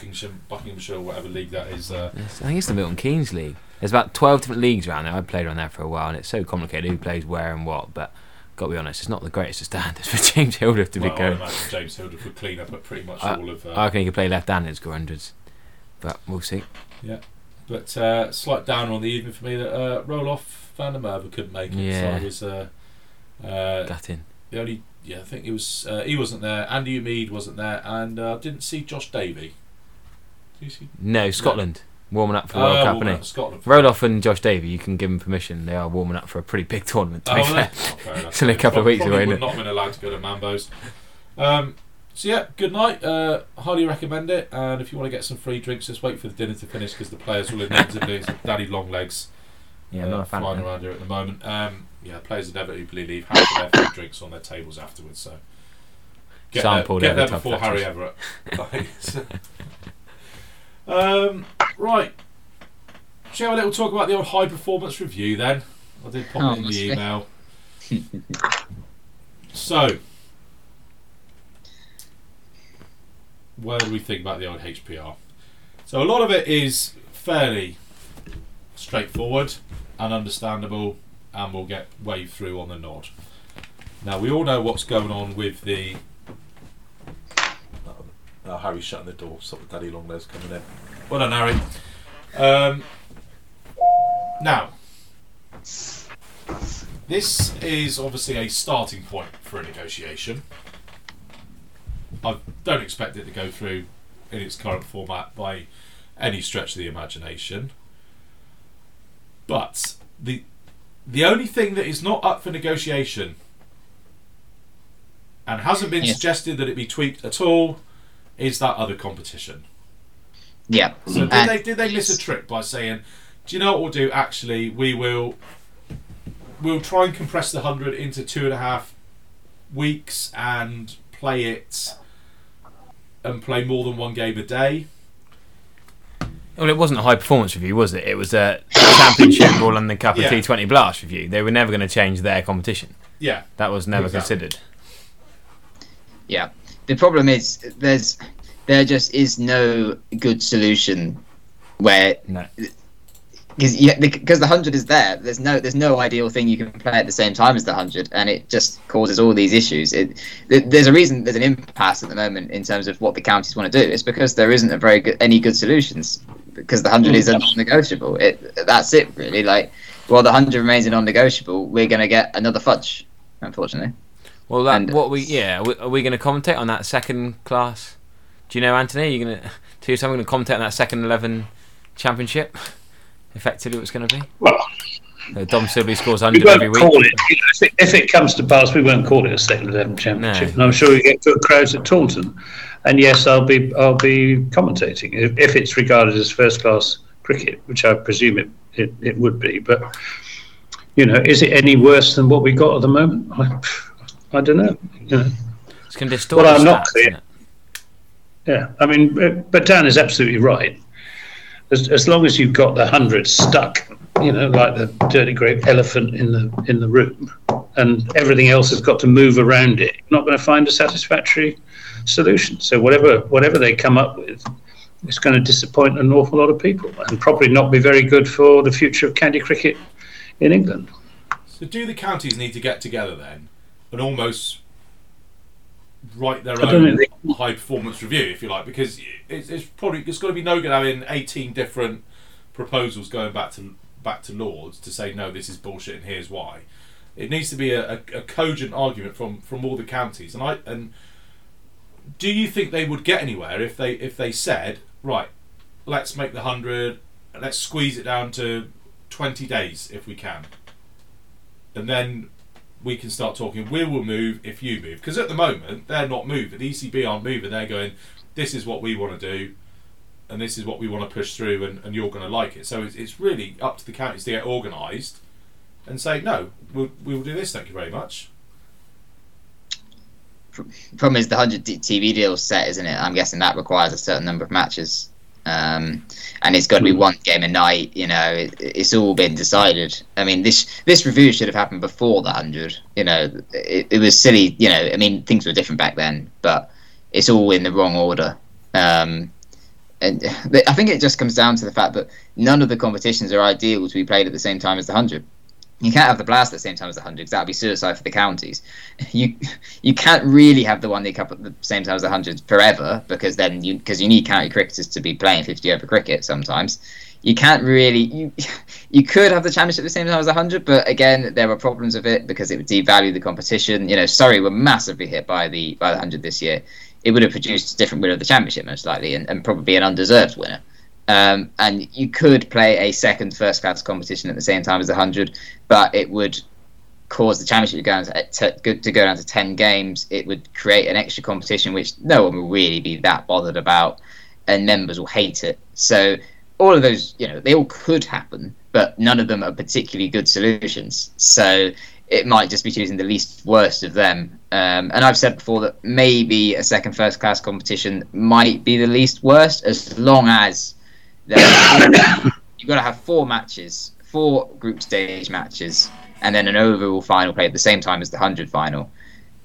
Buckinghamshire, whatever league that is, uh, Yes, I think it's the Milton Keynes League. There's about 12 different leagues around there. I've played around there for a while, and it's so complicated who plays where and what. But got to be honest, it's not the greatest of standards for James Hildreth to well, be I going. imagine James Hildreth would clean up at pretty much I- all of. Uh, I reckon he could play left-handed, score hundreds, but we'll see. Yeah, but uh, slight down on the evening for me that uh, Roelof Van der Merwe couldn't make it. Yeah. So I was uh, uh, Gutting. the only. Yeah, I think it was. Uh, he wasn't there. Andy Umeed wasn't there, and uh, didn't see Josh you see? No, Scotland warming up for the World Uh, Cup, well. Scotland. Roelof and Josh Davey, you can give them permission. They are warming up for a pretty big tournament. To Oh, be well, fair. that's fair. It's only a couple of weeks away, Would not been allowed to go to Mambo's. Um, so yeah, good night. Uh, highly recommend it. And if you want to get some free drinks, just wait for the dinner to finish because the players will inevitably daddy long legs Yeah, uh, I'm not a fan flying of around here at the moment. Um, yeah, players inevitably leave half of their food drinks on their tables afterwards. So get Sampled there, get there top before Harry touches. Everett. um, right. Shall we have a little talk about the old high performance review then? I did pop Oh, it in the be. email. so, what do we think about the old HPR? So, a lot of it is fairly straightforward and understandable, and we'll get waved through on the nod. Now, we all know what's going on with the. Oh, Harry's shutting the door. Stop the daddy long legs coming in. Well done, Harry. Um, now, this is obviously a starting point for a negotiation. I don't expect it to go through in its current format by any stretch of the imagination. But the the only thing that is not up for negotiation and hasn't been Yes. suggested that it be tweaked at all is that other competition. Yeah. So did And they did they miss a trick by saying, "Do you know what we'll do? Actually, we will we'll try and compress the hundred into two and a half weeks and play it and play more than one game a day." Well, it wasn't a high performance review, was it? It was a championship ball and the Cup of Yeah. T20 Blast review. They were never going to change their competition. Yeah, That was never Exactly. considered. Yeah. The problem is there's there just is no good solution where No. because yeah, because the hundred is there. There's no there's no ideal thing you can play at the same time as the hundred, and it just causes all these issues. It th- there's a reason there's an impasse at the moment in terms of what the counties want to do. It's because there isn't a very good any good solutions because the hundred is a non-negotiable. It that's it really. Like while the hundred remains a non-negotiable, we're going to get another fudge, unfortunately. Well, that, And- what we yeah, are we, we going to commentate on that second class? Do you know, Anthony? Are you going to tell you something? Going to commentate on that second eleven championship? Effectively, what's going to be? Well, Uh, Dom Sibley scores we hundred won't every week. call it. You know, if, it if it comes to pass, we won't call it a second eleven championship. No. And I'm sure we get good crowds at Taunton. And yes, I'll be I'll be commentating if, if it's regarded as first class cricket, which I presume it, it, it would be. But you know, is it any worse than what we got at the moment? I, I don't know. You know. It's going to distort Well, I'm not clear. Yeah, I mean, but Dan is absolutely right. As, as long as you've got the hundred stuck, you know, like the dirty great elephant in the in the room, and everything else has got to move around it, you're not going to find a satisfactory solution. So whatever whatever they come up with, it's going to disappoint an awful lot of people, and probably not be very good for the future of county cricket in England. So do the counties need to get together then and almost write their own high performance review, if you like, because it's, it's probably it's going to be no good having eighteen different proposals going back to back to Lords to say no, this is bullshit and here's why. It needs to be a, a, a cogent argument from, from all the counties, and I and do you think they would get anywhere if they if they said right, let's make the hundred, let's squeeze it down to twenty days if we can, and then we can start talking. We will move if you move. Because at the moment, they're not moving. The ECB aren't moving. They're going, this is what we want to do, and this is what we want to push through, and, and you're going to like it. So it's, it's really up to the counties to get organised and say, no, we'll, we'll do this, thank you very much. Problem is the 100 TV deal set, isn't it? I'm guessing that requires a certain number of matches. Um, and it's got to be one game a night. You know, it, it's all been decided. I mean, this this review should have happened before the hundred. You know, it, it was silly. You know, I mean, things were different back then, but it's all in the wrong order. Um, and I think it just comes down to the fact that none of the competitions are ideal to be played at the same time as the hundred. You can't have the blast at the same time as the hundred because that would be suicide for the counties. You you can't really have the one day cup at the same time as the hundred forever because then you because you need county cricketers to be playing fifty over cricket sometimes. You can't really you you could have the championship at the same time as the hundred, but again there were problems with it because it would devalue the competition. You know, Surrey were massively hit by the by the hundred this year. It would have produced a different winner of the championship most likely and, and probably an undeserved winner. Um, and you could play a second first class competition at the same time as the hundred, but it would cause the championship to go, down to, to, go down to 10 games. It would create an extra competition which no one will really be that bothered about, and members will hate it. So, all of those, you know, they all could happen, but none of them are particularly good solutions. So, it might just be choosing the least worst of them. Um, and I've said before that maybe a second first class competition might be the least worst as long as you've got to have four matches, four group stage matches, and then an overall final play at the same time as the hundred final.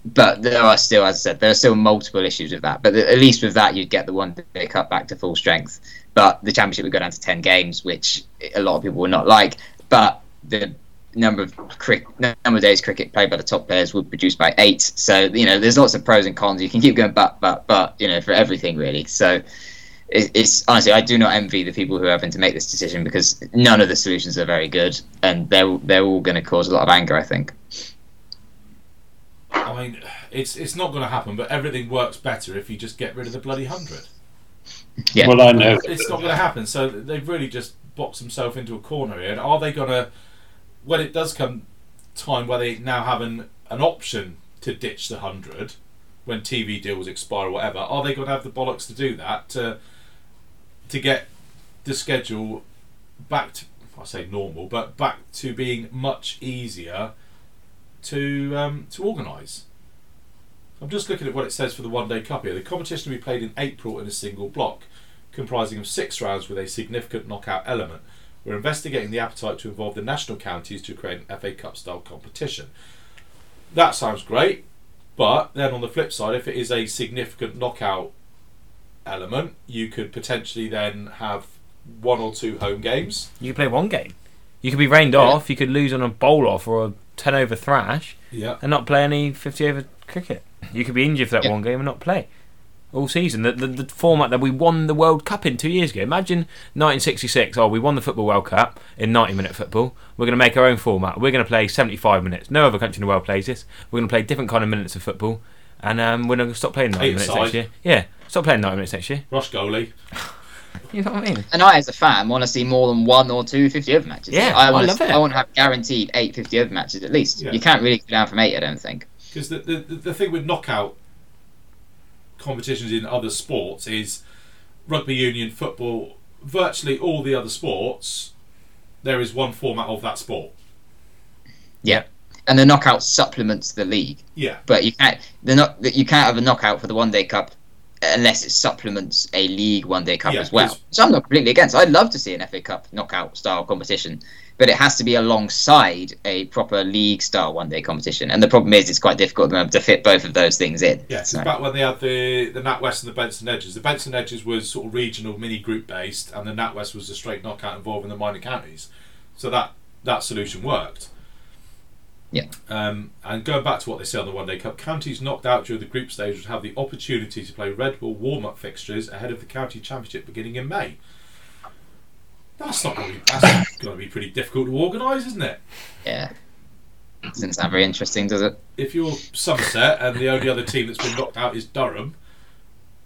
But there are still, as I said, there are still multiple issues with that. But at least with that, you'd get the one day cut back to full strength. But the championship would go down to ten games, which a lot of people would not like. But the number of crick, number of days cricket played by the top players would reduce by eight. So you know, there's lots of pros and cons. You can keep going, but but but you know, for everything really. So it- it's honestly, I do not envy the people who are having to make this decision because none of the solutions are very good, and they're they're all going to cause a lot of anger. I think. I mean, it's it's not going to happen, but everything works better if you just get rid of the bloody hundred. Yeah. Well, I know. It's not going to happen. So they've really just boxed themselves into a corner here. And are they going to, when it does come time where they now have an, an option to ditch the hundred, when TV deals expire or whatever, are they going to have the bollocks to do that to to get the schedule back to I say normal, but back to being much easier to um, to organise. I'm just looking at what it says for the one day cup here. The competition will be played in April in a single block, comprising of six rounds with a significant knockout element. We're investigating the appetite to involve the national counties to create an FA Cup style competition. That sounds great, but then on the flip side, if it is a significant knockout element, you could potentially then have one or two home games. You could play one game. You could be rained Yeah. off. You could lose on a bowl off or a ten over thrash, Yeah. and not play any fifty over cricket. You could be injured for that Yeah. one game and not play all season. The, the the format that we won the World Cup in two years ago. Imagine 1966. Oh, we won the Football World Cup in 90 minute football. We're going to make our own format. We're going to play 75 minutes. No other country in the world plays this. We're going to play different kind of minutes of football, and um, we're going to stop playing 90 Eight minutes aside. next year. Yeah, stop playing 90 minutes next year. Rush goalie. You know what I mean? And I, as a fan, want to see more than one or two 50 over matches. Yeah, I I want love to. it. I want to have guaranteed eight 50 over matches at least. Yeah. You can't really go down from eight, I don't think. Because the, the, the the thing with knockout competitions in other sports is rugby union, football, virtually all the other sports, there is one format of that sport. Yeah. And the knockout supplements the league, Yeah. but you can't. The not you can't have a knockout for the one day cup unless it supplements a league one day cup Yeah, as well. So I'm not completely against. I'd love to see an FA Cup knockout style competition, but it has to be alongside a proper league style one day competition. And the problem is, it's quite difficult at the moment to fit both of those things in. Yeah, So- back when they had the the NatWest and the Benson Hedges, the Benson Hedges was sort of regional, mini group based, and the NatWest was a straight knockout involving the minor counties. So that that solution worked. Yeah. Um, and going back to what they say on the One Day Cup, counties knocked out during the group stage would have the opportunity to play Red Bull warm up fixtures ahead of the county championship beginning in May. That's not going to be that's going to be pretty difficult to organise, isn't it? Yeah. Doesn't sound very interesting, does it? if you're Somerset and the only other team that's been knocked out is Durham,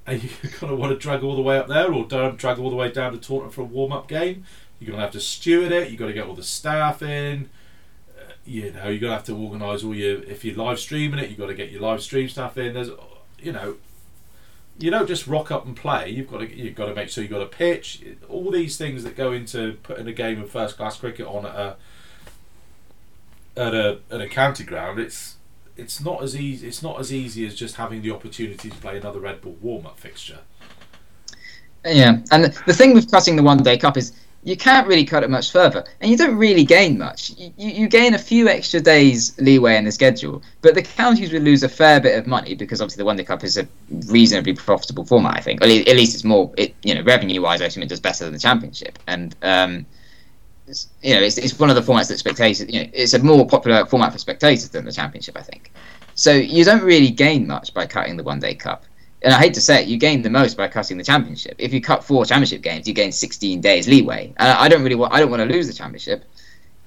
are you kind of want to drag all the way up there, or Durham drag all the way down to Taunton for a warm up game, you're going to have to steward it. You've got to get all the staff in. You know, you're to have to organise all your. If you're live streaming it, you've got to get your live stream stuff in. There's, you know, you don't just rock up and play. You've got to you've got to make sure you've got a pitch. All these things that go into putting a game of first class cricket on at a at a at a county ground. It's it's not as easy. It's not as easy as just having the opportunity to play another Red Bull warm up fixture. Yeah, and the thing with cutting the one day cup is you can't really cut it much further, and you don't really gain much. You, you, gain a few extra days leeway in the schedule, but the counties would lose a fair bit of money because obviously the one day cup is a reasonably profitable format. I think, at least, at least it's more, it, you know, revenue wise, I assume it does better than the championship, and um, you know, it's, it's one of the formats that spectators, you know, it's a more popular format for spectators than the championship, I think. So you don't really gain much by cutting the one day cup and I hate to say it, you gain the most by cutting the championship. If you cut four championship games, you gain 16 days leeway. And I don't really want, I don't want to lose the championship,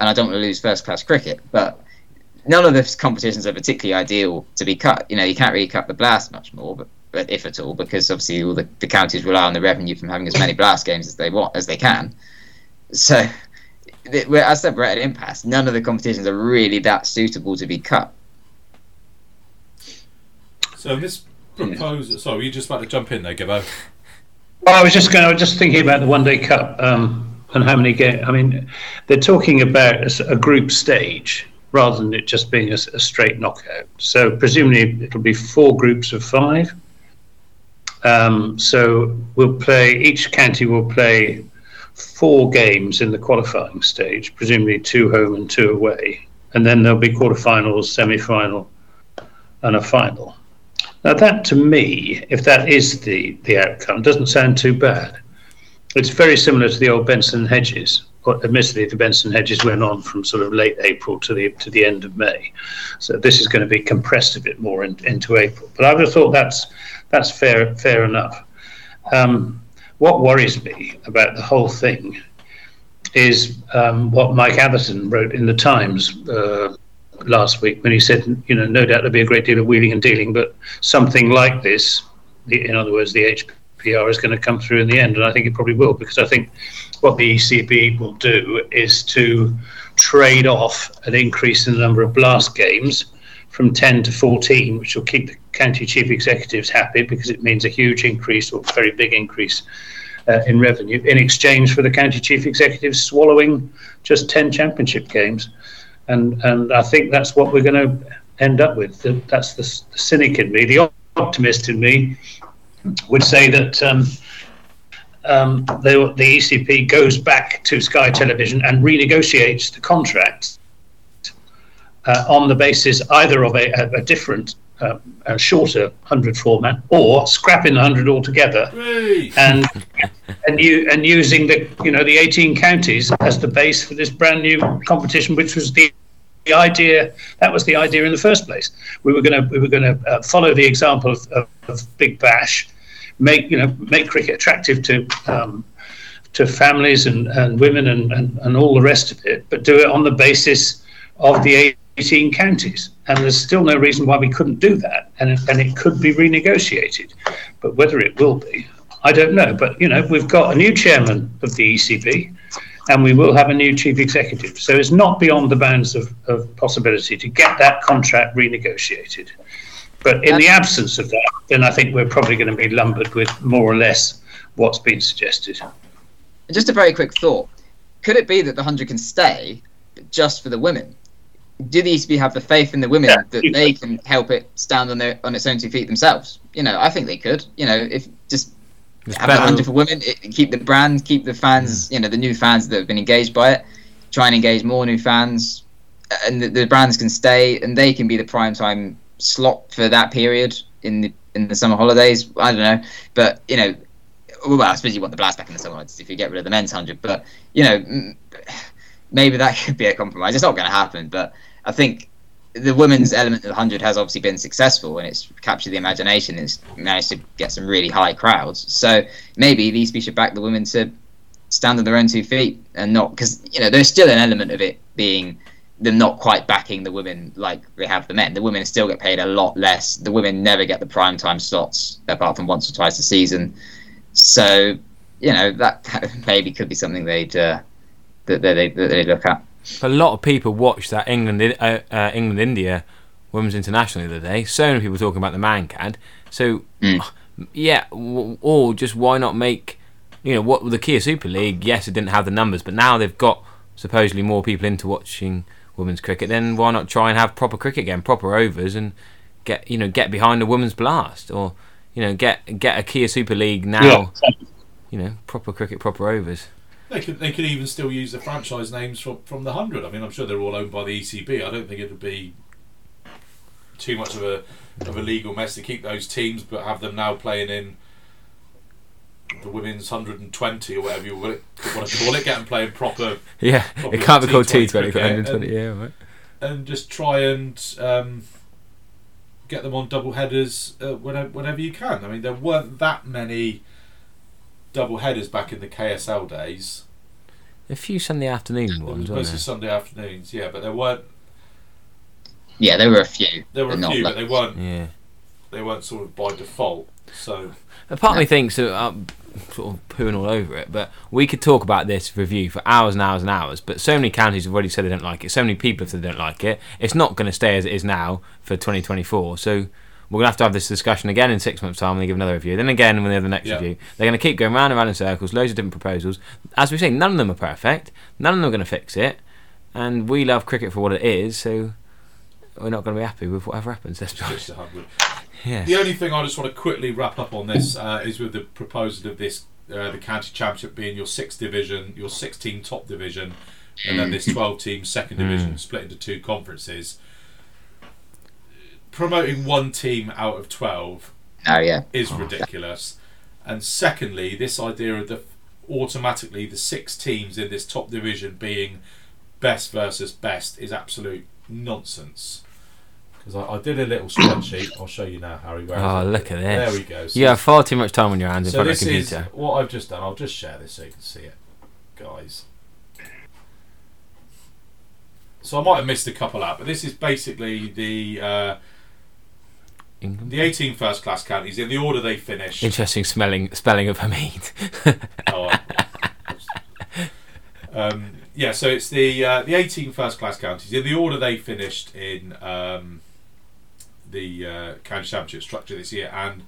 and I don't want to lose first class cricket. But none of the competitions are particularly ideal to be cut. You know, you can't really cut the blast much more, but, but if at all, because obviously all the, the counties rely on the revenue from having as many blast games as they want as they can. So, we're, as we're at an impasse. None of the competitions are really that suitable to be cut. So this proposal. Sorry, were you just about to jump in there, Gibbo? Well, I was just going. I was just thinking about the One Day Cup um, and how many games. I mean, they're talking about a group stage rather than it just being a straight knockout. So presumably it'll be four groups of five. Um, so we'll play. Each county will play four games in the qualifying stage, presumably two home and two away, and then there'll be quarterfinals, semi-final, and a final. Now, that to me, if that is the, the outcome, doesn't sound too bad. It's very similar to the old Benson Hedges. But admittedly, the Benson Hedges went on from sort of late April to the to the end of May, so this is going to be compressed a bit more in, into April. But I would have thought that's that's fair fair enough. Um, what worries me about the whole thing is um, what Mike Atherton wrote in the Times uh, last week when he said, you know, no doubt there'll be a great deal of wheeling and dealing, but something like this, the, in other words, the HPR is going to come through in the end, and I think it probably will, because I think what the ECB will do is to trade off an increase in the number of blast games from 10 to 14, which will keep the county chief executives happy because it means a huge increase or very big increase uh, in revenue in exchange for the county chief executives swallowing just 10 championship games and and I think that's what we're going to end up with. That- That's the, the cynic in me. The optimist in me would say that um, um, the, the ECB goes back to Sky Television and renegotiates the contract uh, on the basis either of a, a different uh, a shorter hundred format, or scrapping the hundred altogether Hey! and and you and using the you know the 18 counties as the base for this brand new competition, which was the, the idea. That was the idea in the first place. We were going to we were going to uh, follow the example of, of, of Big Bash, make you know make cricket attractive to. Um, to families and, and women and, and, and all the rest of it, but do it on the basis of the 18 counties. And there's still no reason why we couldn't do that. And, it- and it could be renegotiated. But whether it will be, I don't know. But, you know, we've got a new chairman of the ECB and we will have a new chief executive. So it's not beyond the bounds of, of possibility to get that contract renegotiated. But in the absence of that, then I think we're probably going to be lumbered with more or less what's been suggested. Just a very quick thought. Could it be that the 100 can stay just for the women? Do the ECB have the faith in the women Yeah. that they can help it stand on their on its own two feet themselves? You know, I think they could. You know, if just It's have the better- 100 for women, it, keep the brand, keep the fans, mm. you know, the new fans that have been engaged by it, try and engage more new fans, and the, the brands can stay and they can be the prime time slot for that period in the in the summer holidays. I don't know, but you know, well, I suppose you want the blast back in the summer holidays if you get rid of the men's hundred. But you know, m- maybe that could be a compromise. It's not going to happen, but I think the women's element of the hundred has obviously been successful and it's captured the imagination. and It's managed to get some really high crowds. So maybe the ECB should back the women to stand on their own two feet and not because you know there's still an element of it being them not quite backing the women like they have the men. The women still get paid a lot less. The women never get the prime time slots apart from once or twice a season. So you know that, that maybe could be something they'd uh, that they that they look at. A lot of people watched that England uh, uh, England India women's international the other day. So many people talking about the Mankad. So Mm. yeah, w- or just why not make you know what the Kia Super League? Yes, it didn't have the numbers, but now they've got supposedly more people into watching women's cricket. Then why not try and have proper cricket again, proper overs, and get you know get behind the women's blast, or you know get get a Kia Super League now. You know proper cricket, proper overs. They could they could even still use the franchise names from from the hundred. I mean, I'm sure they're all owned by the ECB. I don't think it would be too much of a of a legal mess to keep those teams, but have them now playing in the women's hundred and twenty or whatever you want to call it. Get them playing proper Yeah, Probably it can't be called T20 T Twenty, 120. and- Yeah, right. and just try and um, get them on double headers uh, whenever, whenever you can. I mean, there weren't that many double headers back in the KSL days. A few Sunday afternoon It was ones, mostly weren't there? Sunday afternoons, yeah, but there weren't. Yeah, there were a few. There were a few, loads. but they weren't. Yeah. They weren't sort of by default. So A part of me thinks that I'm sort of pooing all over it, but we could talk about this review for hours and hours and hours. But so many counties have already said they don't like it. So many people have said they don't like it. It's not going to stay as it is now for 2024. So we're going to have to have this discussion again in six months' time when they give another review. Then again when they have the next Yeah. review. They're going to keep going round and round in circles, loads of different proposals. As we say, none of them are perfect. None of them are going to fix it. And we love cricket for what it is, so we're not going to be happy with whatever happens. Let's be honest. just a hundred. Yeah. The only thing I just want to quickly wrap up on this uh, is with the proposal of this, uh, the county championship being your sixth division, your 16 top division, and then this 12 team second division split into two conferences. Promoting one team out of 12 Oh yeah. is ridiculous. And secondly, this idea of the automatically the six teams in this top division being best versus best is absolute nonsense. Because I, I did a little spreadsheet. I'll show you now, Harry. Where is Oh, it? look at There this. we go. So, You have far too much time on your hands in so front of this a is what I've just done. I'll just share this so you can see it, guys. So I might have missed a couple out, but this is basically the uh, England? the 18 first class counties in the order they finished. Interesting smelling spelling of Hamid. Oh, um, yeah, so it's the uh, the 18 first class counties in the order they finished in um, the uh, county championship structure this year and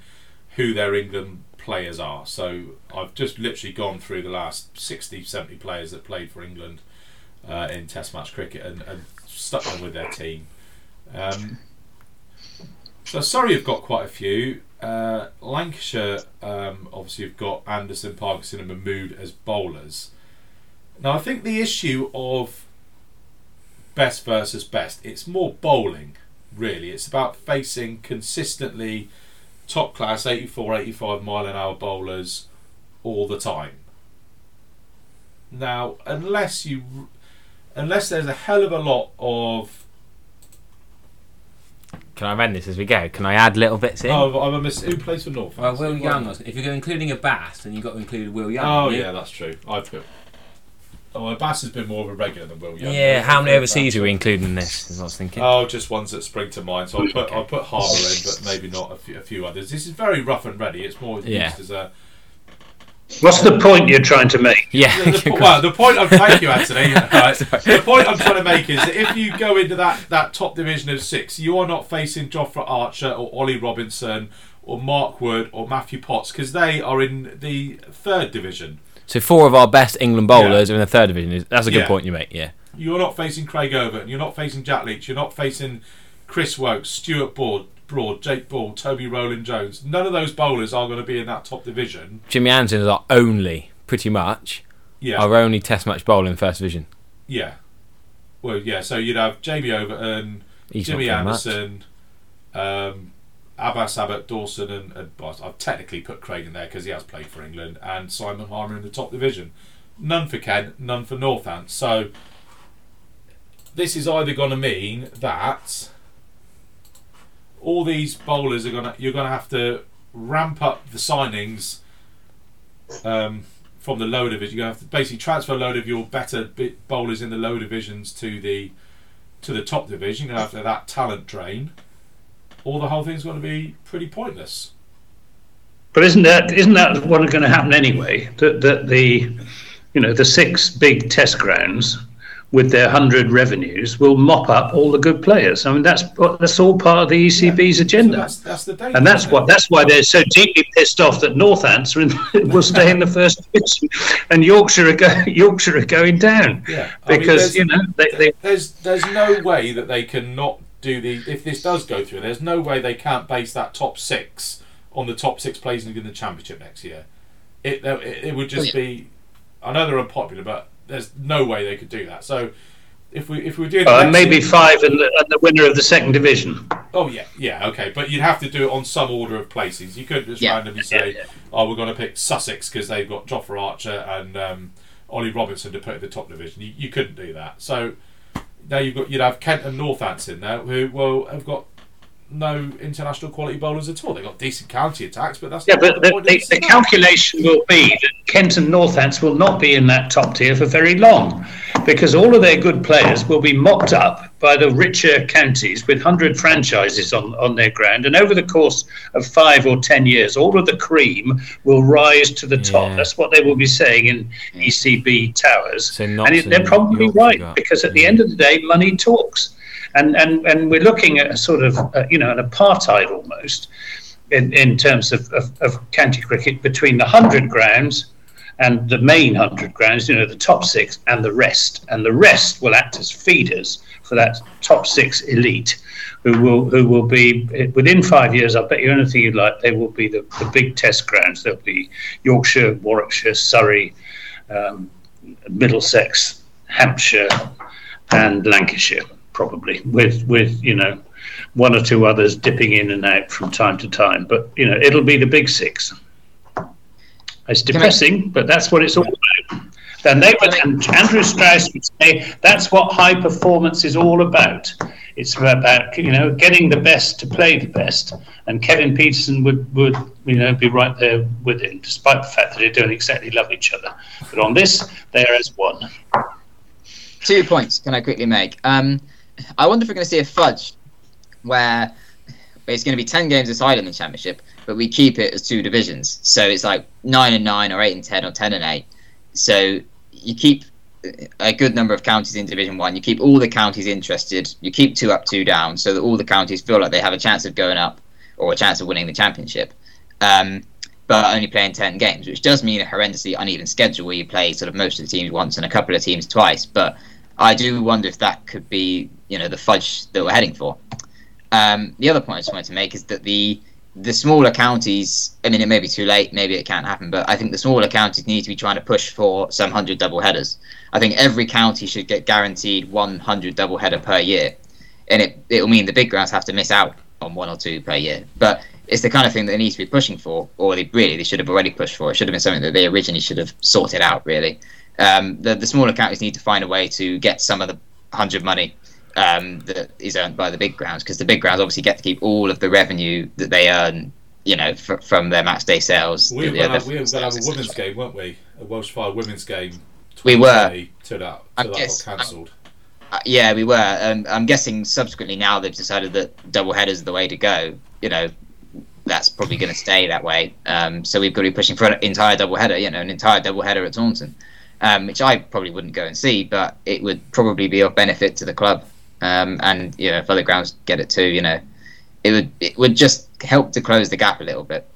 who their England players are. So I've just literally gone through the last 60, 70 players that played for England uh, in Test match cricket and, and stuck them with their team. Um, so Surrey have got quite a few. Uh, Lancashire um, obviously have got Anderson, Parkinson, and Mahmood as bowlers. Now I think the issue of best versus best, it's more bowling really. It's about facing consistently top class 84, 85 mile an hour bowlers all the time. Now, unless you, unless there's a hell of a lot of, Can I amend this as we go? Can I add little bits in? oh, I'm a miss. Who plays for North? Well, Will Young. was- If you're including a Bass, then you've got to include Will Young. Oh haven't you? yeah, that's true. I put. Oh, well, Bass has been more of a regular than Will Young. yeah, how many overseas are we including in this? Is what I was thinking. Oh, just ones that spring to mind. So I'll put I'll put Harbour in, but maybe not a few, a few others. This is very rough and ready. It's more Yeah. used as a. What's the point you're trying to make? yeah. The, the, well, the point I'm thank you, Anthony. Right. The point I'm trying to make is that if you go into that, that top division of six, you are not facing Jofra Archer or Ollie Robinson or Mark Wood or Matthew Potts because they are in the third division. so four of our best England bowlers are in the third division. Is- That's a good Yeah. point you make. Yeah. You're not facing Craig Overton. You're not facing Jack Leach. You're not facing Chris Woakes, Stuart Broad, Broad, Jake Ball, Toby Roland Jones. None of those bowlers are going to be in that top division. Jimmy Anderson is our only, pretty much, Yeah, our only Test match bowler in first division. yeah. Well, yeah. So you'd have Jamie Overton, He's Jimmy not very much. Anderson, um, Abbas Abbott, Dawson, and, and well, I've technically put Craig in there because he has played for England, and Simon Harmer in the top division. None for Kent, none for Northants. So this is either going to mean that all these bowlers are to you're to have to ramp up the signings um, from the lower division. You're to have to basically transfer a load of your better bowlers in the lower divisions to the to the top division. You're to have to that talent drain, or the whole thing's going to be pretty pointless. But isn't that isn't that what's going to happen anyway? That that the you know the six big test grounds with their hundred revenues will mop up all the good players. I mean that's that's all part of the ECB's So agenda. that's that's the danger. and that's what that's why they're so deeply pissed off that Northants in, will stay in the first division and Yorkshire are go, Yorkshire are going down Yeah, mean, because there's- you know they, they there's there's no way that they can not do the if this does go through. There's no way they can't base that top six on the top six players in the championship next year. It it, it would just Oh, yeah. be. I know they're unpopular, but there's no way they could do that. So if we if we do oh, and maybe five and the, and the winner of the second division. Oh yeah, yeah, okay, but you'd have to do it on some order of places. You couldn't just Yeah, randomly say, yeah. "Oh, we're going to pick Sussex because they've got Jofra Archer and um, Ollie Robinson to put in the top division." You, you couldn't do that. So now you've got you'd have Kent and Northants in there who well have got no international quality bowlers at all. They've got decent county attacks, but that's Yeah, but what the, the, the calculation will be that Kent and Northants will not be in that top tier for very long because all of their good players will be mopped up by the richer counties with 100 franchises on, on their ground. And over the course of five or 10 years, all of the cream will rise to the top. Yeah. That's what they will be saying in ECB towers. So and it, they're probably Yorkshire right because at the end of the day, money talks. And, and, and we're looking at a sort of, uh, you know, an apartheid almost in, in terms of, of, of county cricket between the 100 grounds and the main 100 grounds, you know, the top six and the rest. And the rest will act as feeders for that top six elite who will who will be within five years, I'll bet you anything you like, they will be the, the big test grounds. There'll be Yorkshire, Warwickshire, Surrey, um, Middlesex, Hampshire, and Lancashire, probably, with, with, you know, one or two others dipping in and out from time to time. But, you know, it'll be the big six. It's depressing, but that's what it's all about. Then they would, and Andrew Strauss would say that's what high performance is all about. It's about you know getting the best to play the best, and Kevin Pietersen would would you know be right there with him, despite the fact that they don't exactly love each other. But on this, they are as one. Two points can I quickly make? Um, I wonder if we're going to see a fudge where it's going to be 10 games aside in the championship, but we keep it as two divisions. So it's like 9 and 9 or 8 and 10 or 10 and 8. So you keep a good number of counties in Division 1. You keep all the counties interested. You keep two up, two down, so that all the counties feel like they have a chance of going up or a chance of winning the championship. Um, but only playing 10 games, which does mean a horrendously uneven schedule where you play sort of most of the teams once and a couple of teams twice. But I do wonder if that could be, you know, the fudge that we're heading for. Um, the other point I just wanted to make is that the the smaller counties. I mean, it may be too late. Maybe it can't happen. But I think the smaller counties need to be trying to push for some hundred double headers. I think every county should get guaranteed 100 double header per year. and it it will mean the big grounds have to miss out on one or two per year. But it's the kind of thing that they need to be pushing for, or they really they should have already pushed for. It should have been something that they originally should have sorted out. Really, um, the the smaller counties need to find a way to get some of the hundred money um, that is earned by the big grounds because the big grounds obviously get to keep all of the revenue that they earn. You know, fr- from their match day sales. We were going to we were gonna have a women's game, weren't we? A Welsh Fire women's game. We were. 2020 Till that, that guess- got cancelled. Uh, yeah, we were. Um, I'm guessing subsequently now they've decided that double headers are the way to go. You know, that's probably going to stay that way. Um, so we've got to be pushing for an entire double header. You know, an entire double header at Taunton, um, which I probably wouldn't go and see, but it would probably be of benefit to the club. Um, and you know, if other grounds get it too, you know, it would it would just help to close the gap a little bit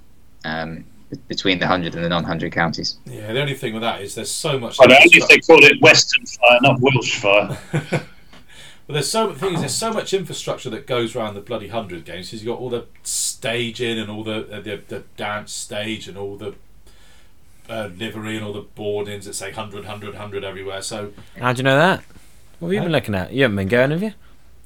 um, between the hundred and the non-hundred counties. Yeah, the only thing with that is there's so much. Well, only if they called it Western Fire, not Welsh Fire. But there's so the thing there's so much infrastructure that goes around the bloody hundred games. Because you've got all the staging and all the uh, the, the dance stage and all the uh, livery and all the boardings that say 100, 100, 100 everywhere. So How do you know that? What have you been looking at? You haven't been going, have you?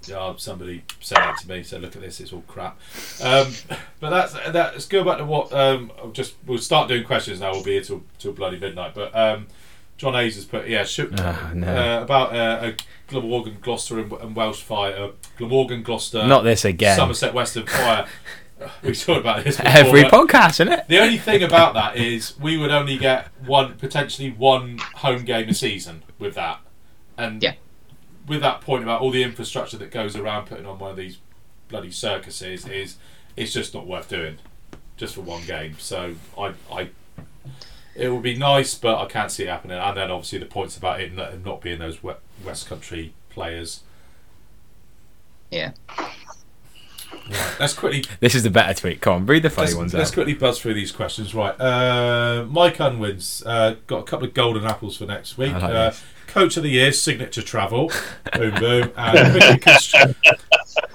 yeah, somebody said that to me. So look at this, it's all crap. Um, but that's that. Let's go back to what um, I'll just we'll start doing questions now. We'll be here till till bloody midnight. But um, John Hayes has put yeah shoot, Ah, no. uh, about uh, a Glamorgan, Gloucester, and, and Welsh fire. Uh, Glamorgan, Gloucester, Not this again. Somerset Western Fire. we talked about this before, Every podcast, isn't it? The only thing about that is we would only get one, potentially one home game a season with that, and Yeah. with that point about all the infrastructure that goes around putting on one of these bloody circuses is it's just not worth doing, just for one game. So I, I, it would be nice, but I can't see it happening. And then obviously the points about it not, not being those we- West Country players. Yeah. Right, let's quickly This is the better tweet. Come on, read the funny let's, ones let's out. quickly buzz through these questions. Right, uh, Mike Unwins uh, got a couple of golden apples for next week. Like uh. Coach of the year, signature travel, boom boom, and cricket, constru-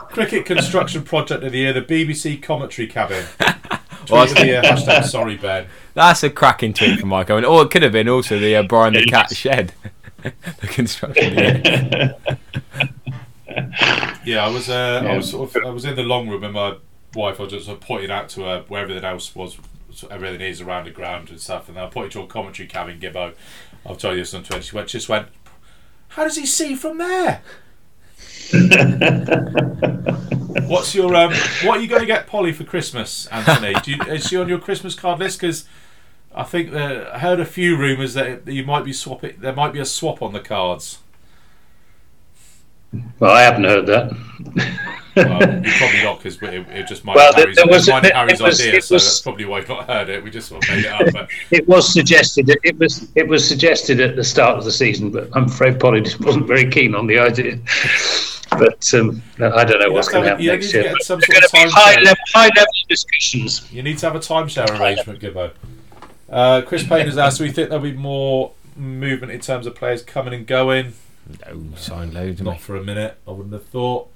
cricket construction project of the year, the BBC commentary cabin. Tweet Well, of the year, hashtag sorry Ben. That's a cracking tweet from Michael. And, or it could have been also the uh, Brian the Cat shed. the construction. Yeah. Yeah, I was uh, I was sort of I was in the long room and my wife I was just sort of pointing out to her where everything else was, everything is around the ground and stuff, and then I pointed to a commentary cabin Gibbo. I'll tell you this on Twitter. She went, just went, how does he see from there? What's your um? What are you going to get Polly for Christmas, Anthony? Do you, is she on your Christmas card list? Because I think that I heard a few rumours that you might be swapping. There might be a swap on the cards. Well, I haven't heard that. Well, you probably not because it, it just might Well, be Harry's, there was it Harry's it was- idea, it so that's probably why you've not heard it. We just sort of made it up. But It was suggested. It was it was suggested at the start of the season, but I'm afraid Polly just wasn't very keen on the idea. But um, I don't know what's going to happen you next year. some sort of They're going to time be high level, high level discussions. you need to have a timeshare arrangement, Gibbo. Uh, Chris Payne has asked, do we think there'll be more movement in terms of players coming and going? No, signed loads. Not for a minute, I wouldn't have thought.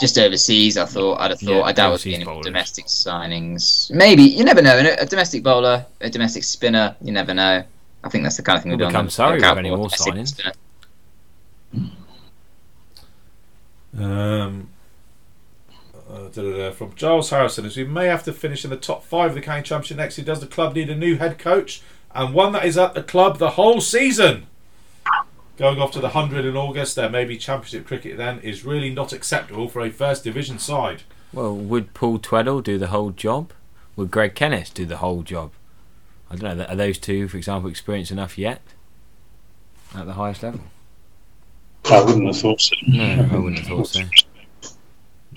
Just overseas, I thought. I'd have thought. Yeah, I doubt there'd be overseas any domestic signings. Maybe you never know. A, a domestic bowler, a domestic spinner. You never know. I think that's the kind of thing We'll we've done. become sorry with any more signings. spinner. Um, uh, from Giles Harrison, as we may have to finish in the top five of the county championship next year, does the club need a new head coach and one that is at the club the whole season? Going off to the hundred in August, there may be championship cricket then is really not acceptable for a first division side. Well, would Paul Tweddle do the whole job? Would Greg Kennis do the whole job? I don't know. Are those two, for example, experienced enough yet at the highest level? I wouldn't have thought so. No, I wouldn't have thought so.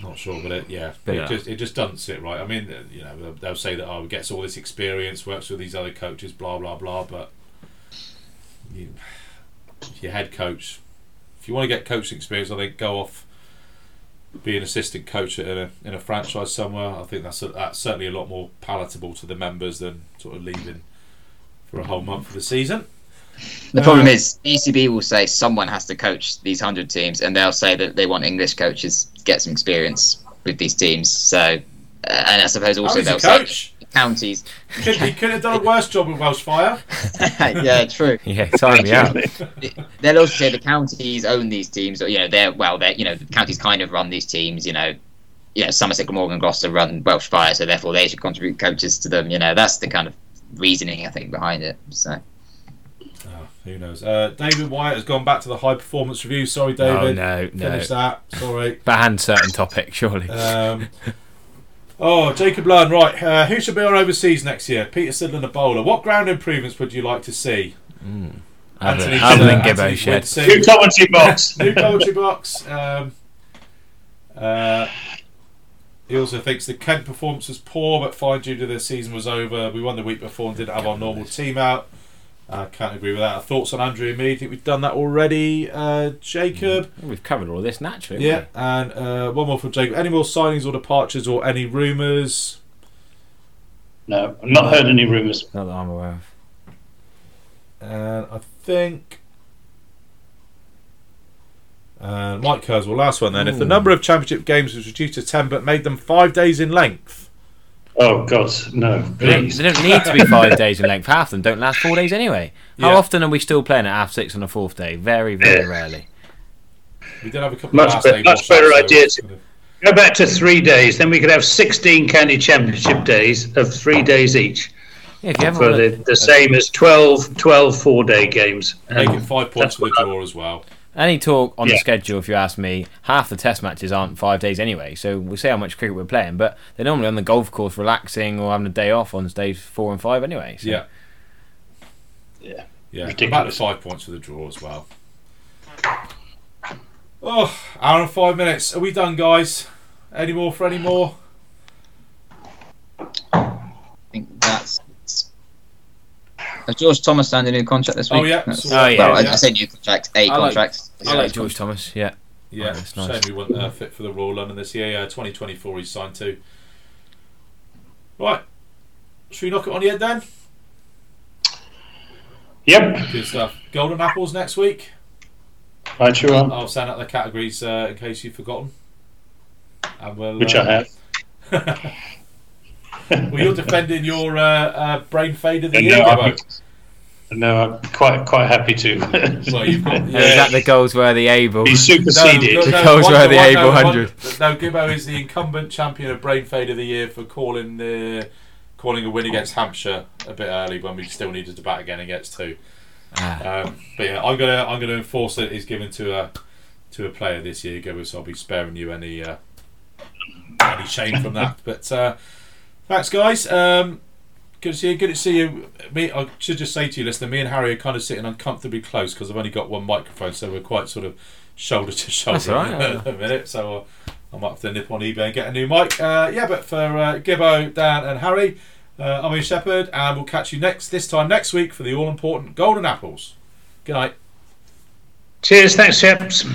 Not sure, but it, yeah, But it yeah. just it just doesn't sit right. I mean, uh, you know, they'll, they'll say that oh, gets all this experience, works with these other coaches, blah blah blah. But you, if your head coach, if you want to get coaching experience, I think go off, be an assistant coach in a in a franchise somewhere. I think that's a, that's certainly a lot more palatable to the members than sort of leaving for a whole month of the season. The problem Uh, is, ECB will say someone has to coach these hundred teams, and they'll say that they want English coaches to get some experience with these teams. So, uh, and I suppose also they'll say coach. Counties. Could, he could have done a worse job with Welsh Fire. yeah, true. Yeah, time me out. They'll also say the counties own these teams, or you know, they're well, they're you know, the counties kind of run these teams. You know, you know, Somerset, Glamorgan, and Gloucester run Welsh Fire, so therefore they should contribute coaches to them. You know, that's the kind of reasoning I think behind it. So Oh, who knows? Uh, David Wyatt has gone back to the high performance review. Sorry, Oh David. no, no. Finish that. Sorry. Ban certain topic, surely. Um, oh, Jacob Lunn, right. Uh, who should be on overseas next year? Peter Sidland, a bowler. What ground improvements would you like to see? Other, Anthony- other than Gibbo Anthony shed. Widsey. New commentary box. New commentary box. Um, uh, he also thinks the Kent performance was poor, but fine due to the season was over. We won the week before and didn't have our normal team out. I can't agree with that. Thoughts on Andrew Umeed? I think we've done that already. Uh, Jacob. We've covered all this naturally. Yeah, and uh, one more from Jacob. Any more signings or departures or any rumours? No, I've not heard any rumours. Not that I'm aware of. And I think. And Mike Kurzweil, last one then. If the number of championship games was reduced to 10 but made them five days in length, Oh God, no, They don't, they don't need to be five days in length. Half of them don't last four days anyway. How Yeah. often are we still playing at half six on a fourth day? Very, very Yeah. rarely. we did have a couple Much of last be- day much washout, better so idea it's to- Go back to three days, then we could have 16 county championship days of three days each. Yeah, if you For the, the same as 12, 12 four day games. Making And five points that's for the what I- draw as well. Any talk on the schedule, if you ask me, half the test matches aren't five days anyway. So we'll see how much cricket we're playing, but they're normally on the golf course relaxing or having a day off on days four and five anyway. So. Yeah. Yeah. Yeah. About Ridiculous. the five points for the draw as well. Oh, hour and five minutes. Are we done, guys? Any more for any more? I think that's. Has George Thomas signed a new contract this week? Oh, yeah. That's- Oh, yeah, well, I, yeah. I say new contract, a I like- contract. I like George Thomas. Yeah. Yeah, Oh, that's nice. shame we weren't uh, fit for the Royal London this year. Yeah, 2024 he's signed to. Right, should we knock it on the head then? Yep, Good stuff. Golden apples next week. right, sure are. I'll send out the categories uh, in case you've forgotten. And we'll, Which uh, I have. Well, you're defending your uh, uh, brain fade of the year, no, I'm, no, I'm quite quite happy to. Well, you've got Is that the goals where the able? Be superseded. The goals one- were the one- Able no, one- 100. No, Gibbo is the incumbent champion of brain fade of the year for calling the calling a win against Hampshire a bit early when we still needed to bat again against two. Ah, Um, but yeah, I'm gonna I'm gonna enforce that it's given to a to a player this year, Gibbo. So I'll be sparing you any uh, any shame from that. But uh, thanks, guys. Um, good to see you. Good to see you. Me, I should just say to you, listener, me and Harry are kind of sitting uncomfortably close because I've only got one microphone, so we're quite sort of shoulder to shoulder That's all right, at the minute. So uh, I might have to nip on eBay and get a new mic. Uh, yeah, but for uh, Gibbo, Dan, and Harry, uh, I'm Ian Shepherd, and we'll catch you next this time next week for the all important Golden Apples. Good night. Cheers, thanks, chaps.